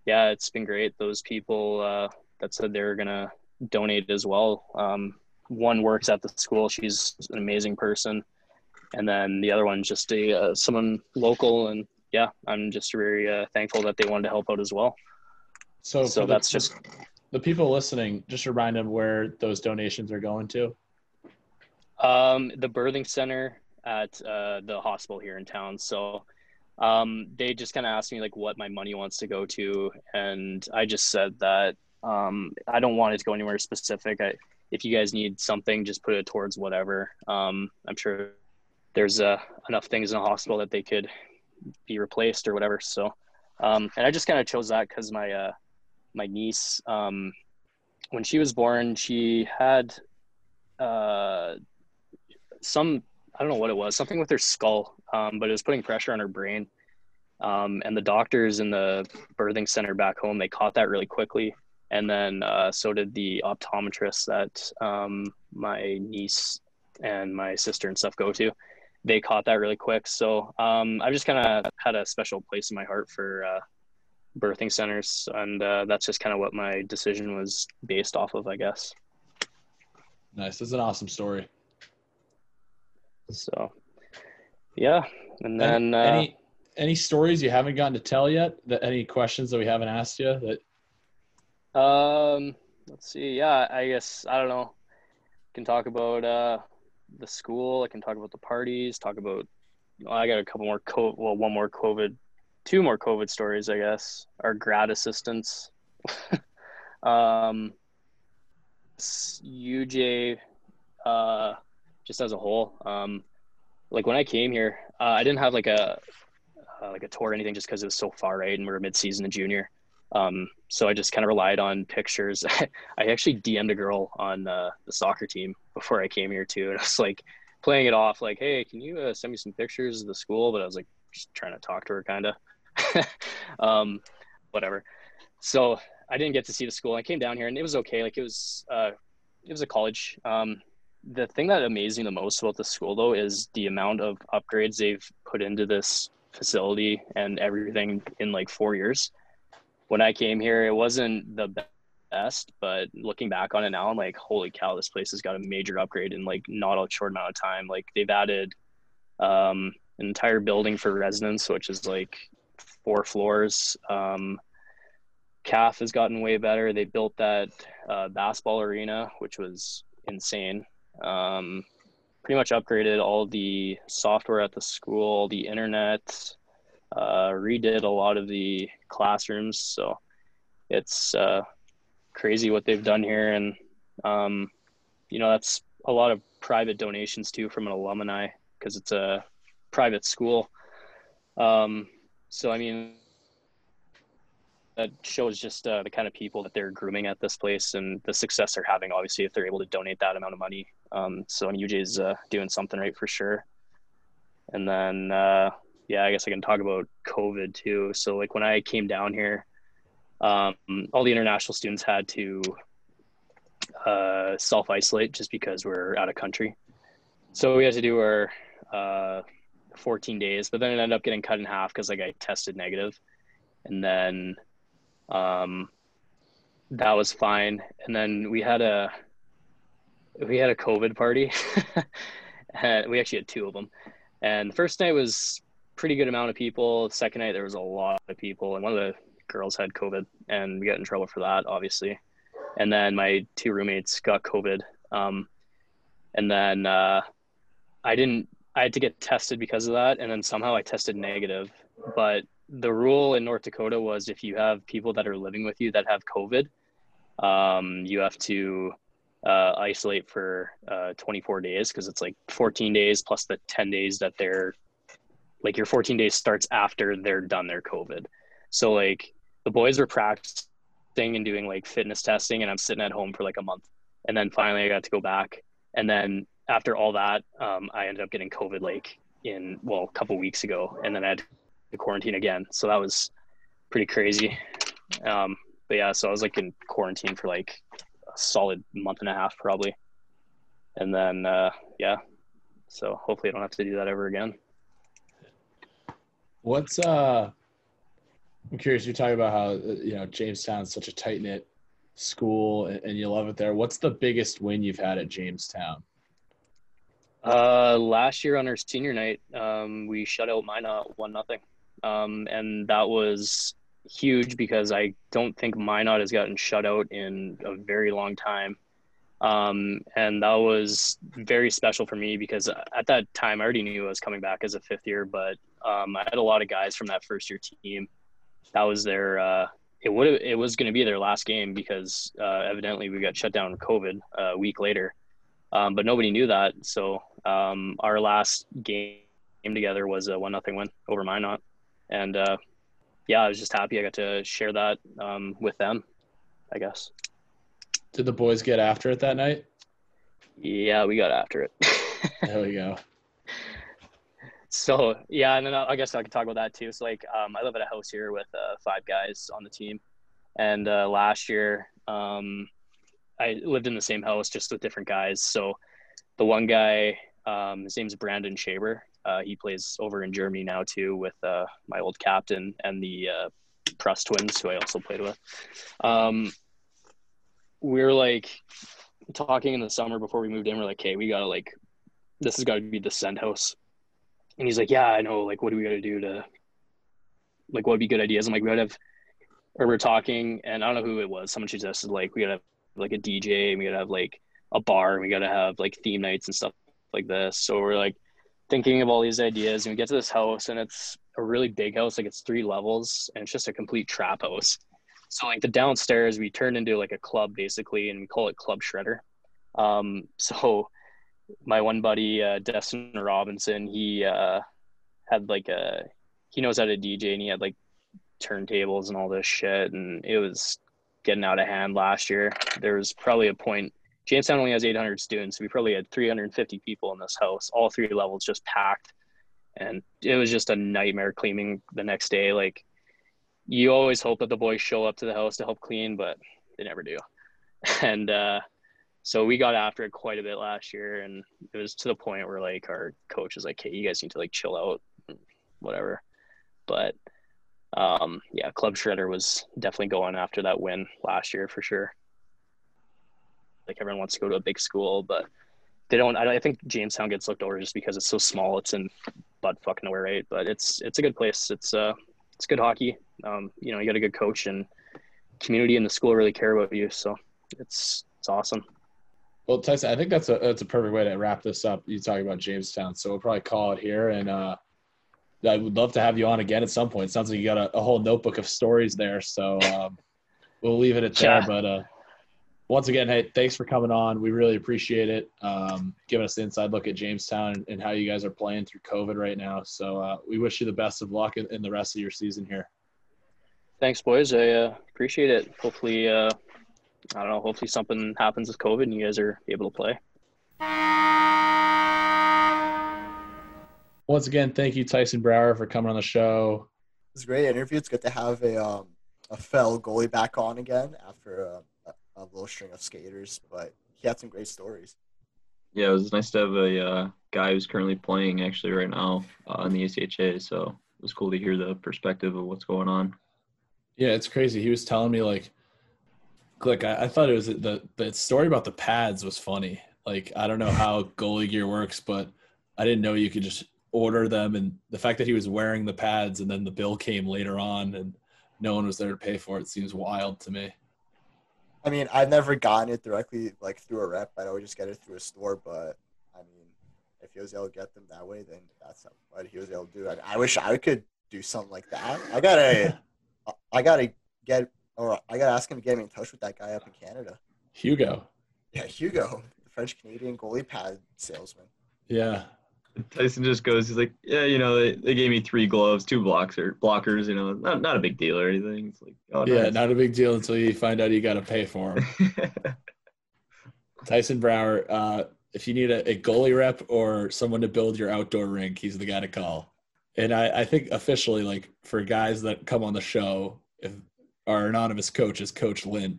yeah, it's been great. Those people uh, that said they're going to donate as well. Um, one works at the school; she's an amazing person, and then the other one's just a uh, someone local and yeah, I'm just very uh, thankful that they wanted to help out as well. So, So for the- that's just the people listening. Just remind them where those donations are going to. um, the birthing center at uh, the hospital here in town. So um, they just kind of asked me like what my money wants to go to, and I just said that um, I don't want it to go anywhere specific. I, if you guys need something, just put it towards whatever. Um, I'm sure there's uh, enough things in the hospital that they could be replaced or whatever. So, um, and I just kind of chose that because my uh, my niece, um, when she was born, she had uh, some I don't know what it was, something with her skull, um, but it was putting pressure on her brain. Um, and the doctors in the birthing center back home, they caught that really quickly. And then uh, so did the optometrist that um, my niece and my sister and stuff go to. They caught that really quick. So um, I've just kind of had a special place in my heart for uh, birthing centers. And uh, that's just kind of what my decision was based off of, I guess. Nice. That's an awesome story. So, yeah. And then. any, uh, any any stories you haven't gotten to tell yet? That any questions that we haven't asked you that Um, let's see. Yeah, I guess I don't know. Can talk about uh the school. I can talk about the parties. Talk about. Well, I got a couple more. Co- well, one more COVID, two more COVID stories. I guess our grad assistants. um, UJ, uh, just as a whole. Um, like when I came here, uh, I didn't have like a uh, like a tour or anything just because it was so far right and we were mid-season and junior. Um, so I just kind of relied on pictures. I actually DM'd a girl on uh, the soccer team before I came here too, and I was like playing it off like, "Hey, can you uh, send me some pictures of the school?" But I was like just trying to talk to her, kind of. um, whatever. So I didn't get to see the school. I came down here and it was okay. Like it was, uh, it was a college. Um, the thing that amazed me the most about the school though is the amount of upgrades they've put into this facility and everything in like four years. When I came here, it wasn't the best, but looking back on it now, I'm like, holy cow, this place has got a major upgrade in like not a short amount of time. Like they've added um, an entire building for residents, which is like four floors. Um, CAF has gotten way better. They built that uh, basketball arena, which was insane. Um, pretty much upgraded all the software at the school, the internet, uh, redid a lot of the classrooms. So it's uh, crazy what they've done here. And, um, you know, that's a lot of private donations too from an alumni because it's a private school. Um, so, I mean, that shows just uh, the kind of people that they're grooming at this place and the success they're having. Obviously, if they're able to donate that amount of money, um, so UJ is uh, doing something right for sure. And then, uh, yeah, I guess I can talk about COVID too. So, like when I came down here, um, all the international students had to uh, self isolate just because we're out of country. So we had to do our uh, 14 days, but then it ended up getting cut in half because like I tested negative, and then um, that was fine. And then we had a we had a COVID party. we actually had two of them. And the first night was pretty good amount of people. The second night there was a lot of people, and one of the girls had COVID, and we got in trouble for that, obviously. And then my two roommates got COVID. Um, and then uh, I didn't. I had to get tested because of that, and then somehow I tested negative. But the rule in North Dakota was if you have people that are living with you that have COVID, um, you have to uh, isolate for uh, 24 days because it's like 14 days plus the 10 days that they're like your 14 days starts after they're done their COVID. So like the boys were practicing and doing like fitness testing, and I'm sitting at home for like a month, and then finally I got to go back, and then after all that, um, I ended up getting COVID like in well a couple weeks ago, and then I had to quarantine again. So that was pretty crazy. Um, but yeah, so I was like in quarantine for like solid month and a half probably. And then uh, yeah, so hopefully I don't have to do that ever again. What's uh? I'm curious. You're talking about how uh, you know Jamestown's such a tight knit school, and, and you love it there. What's the biggest win you've had at Jamestown? Uh, last year on our senior night, um, we shut out Minot one nothing, um, and that was huge because I don't think Minot has gotten shut out in a very long time. Um, and that was very special for me because at that time I already knew I was coming back as a fifth year, but um, I had a lot of guys from that first year team. That was their uh, it would it was going to be their last game because uh, evidently we got shut down with COVID uh, a week later, um, but nobody knew that. So um, our last game together was a one nothing win over Minot, and uh, yeah, I was just happy I got to share that um, with them. I guess. Did the boys get after it that night? Yeah, we got after it. There we go. so yeah, and then I guess I could talk about that too. So like, um, I live at a house here with uh, five guys on the team, and uh, last year, um, I lived in the same house just with different guys. So the one guy, um, his name's Brandon Shaber. Uh, he plays over in Germany now too with uh, my old captain and the uh, Press twins, who I also played with. Um, we we're like talking in the summer before we moved in. We're like, "Okay, we gotta like, this has got to be the send house." And he's like, "Yeah, I know. Like, what do we got to do to, like, what would be good ideas?" I'm like, "We gotta have," or we're talking, and I don't know who it was. Someone suggested like we gotta have like a DJ, and we gotta have like a bar, and we gotta have like theme nights and stuff like this. So we're like thinking of all these ideas, and we get to this house, and it's a really big house, like it's three levels, and it's just a complete trap house. So like the downstairs, we turned into like a club basically, and we call it Club Shredder. Um, so my one buddy, uh, Destin Robinson, he uh, had like a he knows how to DJ, and he had like turntables and all this shit, and it was getting out of hand last year. There was probably a point. Jamestown only has 800 students. We probably had 350 people in this house, all three levels just packed, and it was just a nightmare cleaning the next day. Like you always hope that the boys show up to the house to help clean, but they never do. And uh, so we got after it quite a bit last year, and it was to the point where like our coach was like, "Hey, you guys need to like chill out, whatever." But um, yeah, Club Shredder was definitely going after that win last year for sure. Like everyone wants to go to a big school, but they don't. I, I think Jamestown gets looked over just because it's so small. It's in butt fucking nowhere, right? But it's it's a good place. It's uh it's good hockey. Um, you know, you got a good coach and community and the school really care about you, so it's it's awesome. Well, Tyson, I think that's a that's a perfect way to wrap this up. You talking about Jamestown, so we'll probably call it here. And uh, I would love to have you on again at some point. sounds like you got a, a whole notebook of stories there. So um, we'll leave it at there. Yeah. But uh, once again, hey, thanks for coming on. We really appreciate it. Um, giving us the inside look at Jamestown and, and how you guys are playing through COVID right now. So uh, we wish you the best of luck in, in the rest of your season here. Thanks, boys. I uh, appreciate it. Hopefully, uh, I don't know. Hopefully, something happens with COVID and you guys are able to play. Once again, thank you, Tyson Brouwer, for coming on the show. It was a great interview. It's good to have a um, a fell goalie back on again after a, a, a little string of skaters, but he had some great stories. Yeah, it was nice to have a uh, guy who's currently playing actually right now uh, in the ACHA. So it was cool to hear the perspective of what's going on. Yeah, it's crazy. He was telling me like, like I, I thought it was the the story about the pads was funny. Like I don't know how goalie gear works, but I didn't know you could just order them, and the fact that he was wearing the pads and then the bill came later on and no one was there to pay for it seems wild to me. I mean, I've never gotten it directly like through a rep. I'd always just get it through a store, but I mean, if he was able to get them that way, then that's what he was able to do. I, I wish I could do something like that. I gotta, I gotta get, or I gotta ask him to get me in touch with that guy up in Canada. Hugo. Yeah, Hugo, the French Canadian goalie pad salesman. Yeah. Tyson just goes, he's like, yeah, you know, they, they gave me three gloves, two blocks or blockers, you know, not not a big deal or anything. It's like, oh, Yeah, nice. not a big deal until you find out you got to pay for them. Tyson Brouwer, uh, if you need a, a goalie rep or someone to build your outdoor rink, he's the guy to call. And I, I think officially, like for guys that come on the show, if our anonymous coach is Coach Lint,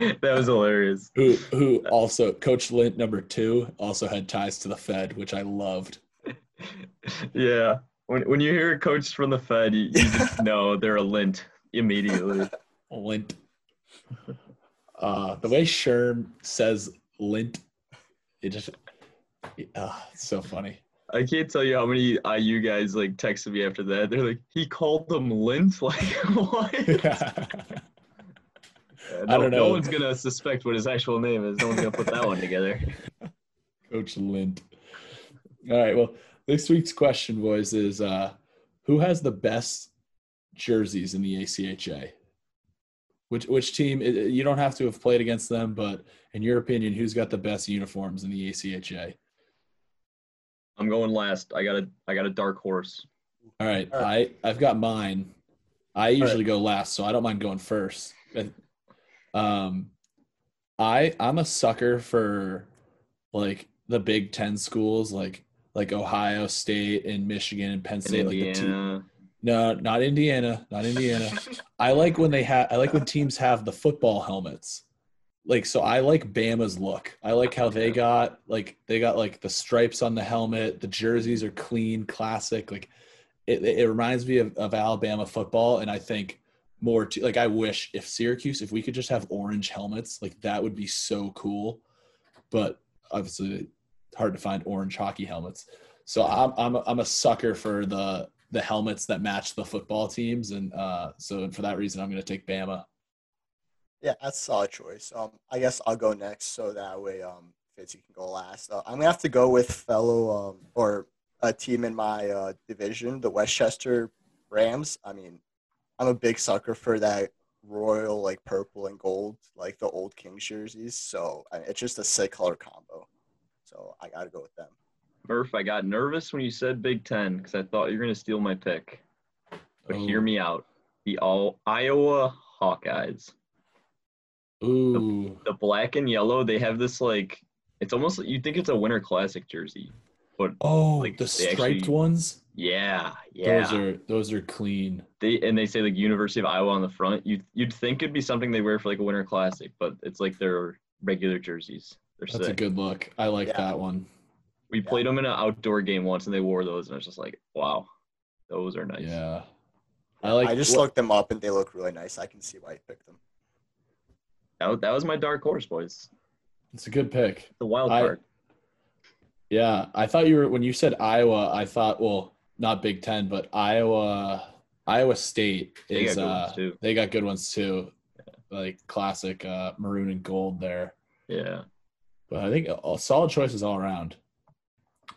that was hilarious. who who also Coach Lint number two also had ties to the Fed, which I loved. yeah. When when you hear a coach from the Fed, you, you just know they're a lint immediately. Lint. Uh, the way Sherm says lint, it just uh, it's so funny. I can't tell you how many IU guys like texted me after that. They're like, he called them lint. Like what? Yeah, I don't no- know. No one's gonna suspect what his actual name is. No one's gonna put that one together. Coach Lint. All right. Well, this week's question, boys, is uh, who has the best jerseys in the ACHA? Which which team? You don't have to have played against them, but in your opinion, who's got the best uniforms in the ACHA? I'm going last. I got a I got a dark horse. All right, All right. I I've got mine. I usually go last, so I don't mind going first. Um, I I'm a sucker for like the Big Ten schools, like like Ohio State and Michigan and Penn State. Like the Indiana. no, not Indiana, not Indiana. I like when they have. I like when teams have the football helmets. Like so, I like Bama's look. I like how they got like they got like the stripes on the helmet. The jerseys are clean, classic. Like it, it reminds me of, of Alabama football, and I think more to like I wish if Syracuse, if we could just have orange helmets, like that would be so cool. But obviously, hard to find orange hockey helmets. So I'm I'm a, I'm a sucker for the the helmets that match the football teams, and uh, so for that reason, I'm going to take Bama. Yeah, that's a solid choice. Um, I guess I'll go next, so that way um, Fitzy can go last. Uh, I'm gonna have to go with fellow um, or a team in my uh, division, the Westchester Rams. I mean, I'm a big sucker for that royal like purple and gold, like the old Kings jerseys. So I it's just a sick color combo. So I gotta go with them. Murph, I got nervous when you said Big Ten because I thought you were gonna steal my pick. But Oh. hear me out. The all Iowa Hawkeyes. Ooh, The black and yellow, they have this like it's almost you think it's a winter classic jersey. But oh, like, the striped actually- ones. Yeah, yeah. Those are those are clean. they and they say like University of Iowa on the front. You you'd think it'd be something they wear for like a winter classic, but it's like their regular jerseys. They're That's a good look. I like Yeah. that one. we played them in an outdoor game once and they wore those and I was just like, wow, those are nice. Yeah, I like. I just what- looked them up and they look really nice. I can see why you picked them. That, that was my dark horse, boys. It's a good pick. The wild I- card. Yeah, I thought you were when you said Iowa. I thought, well, not Big Ten, but Iowa. Iowa State They got is. good uh, ones, too. They got good ones too, like classic uh, maroon and gold there. Yeah. But I think all solid choices all around.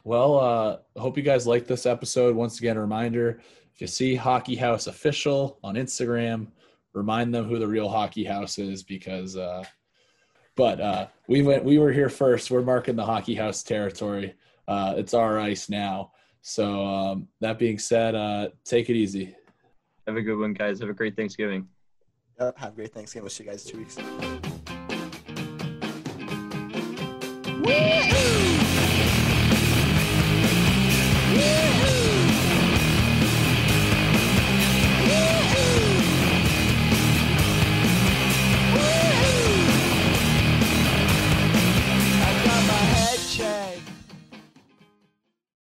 Well, uh, hope you guys liked this episode. Once again, a reminder: if you see Hockey House official on Instagram, remind them who the real Hockey House is because. Uh, but uh, we went. We were here first. We're marking the Hockey House territory. Uh, it's our ice now. So um, that being said, uh, take it easy. Have a good one, guys. Have a great Thanksgiving. Yep, have a great Thanksgiving. We'll see you guys in two weeks. Woo!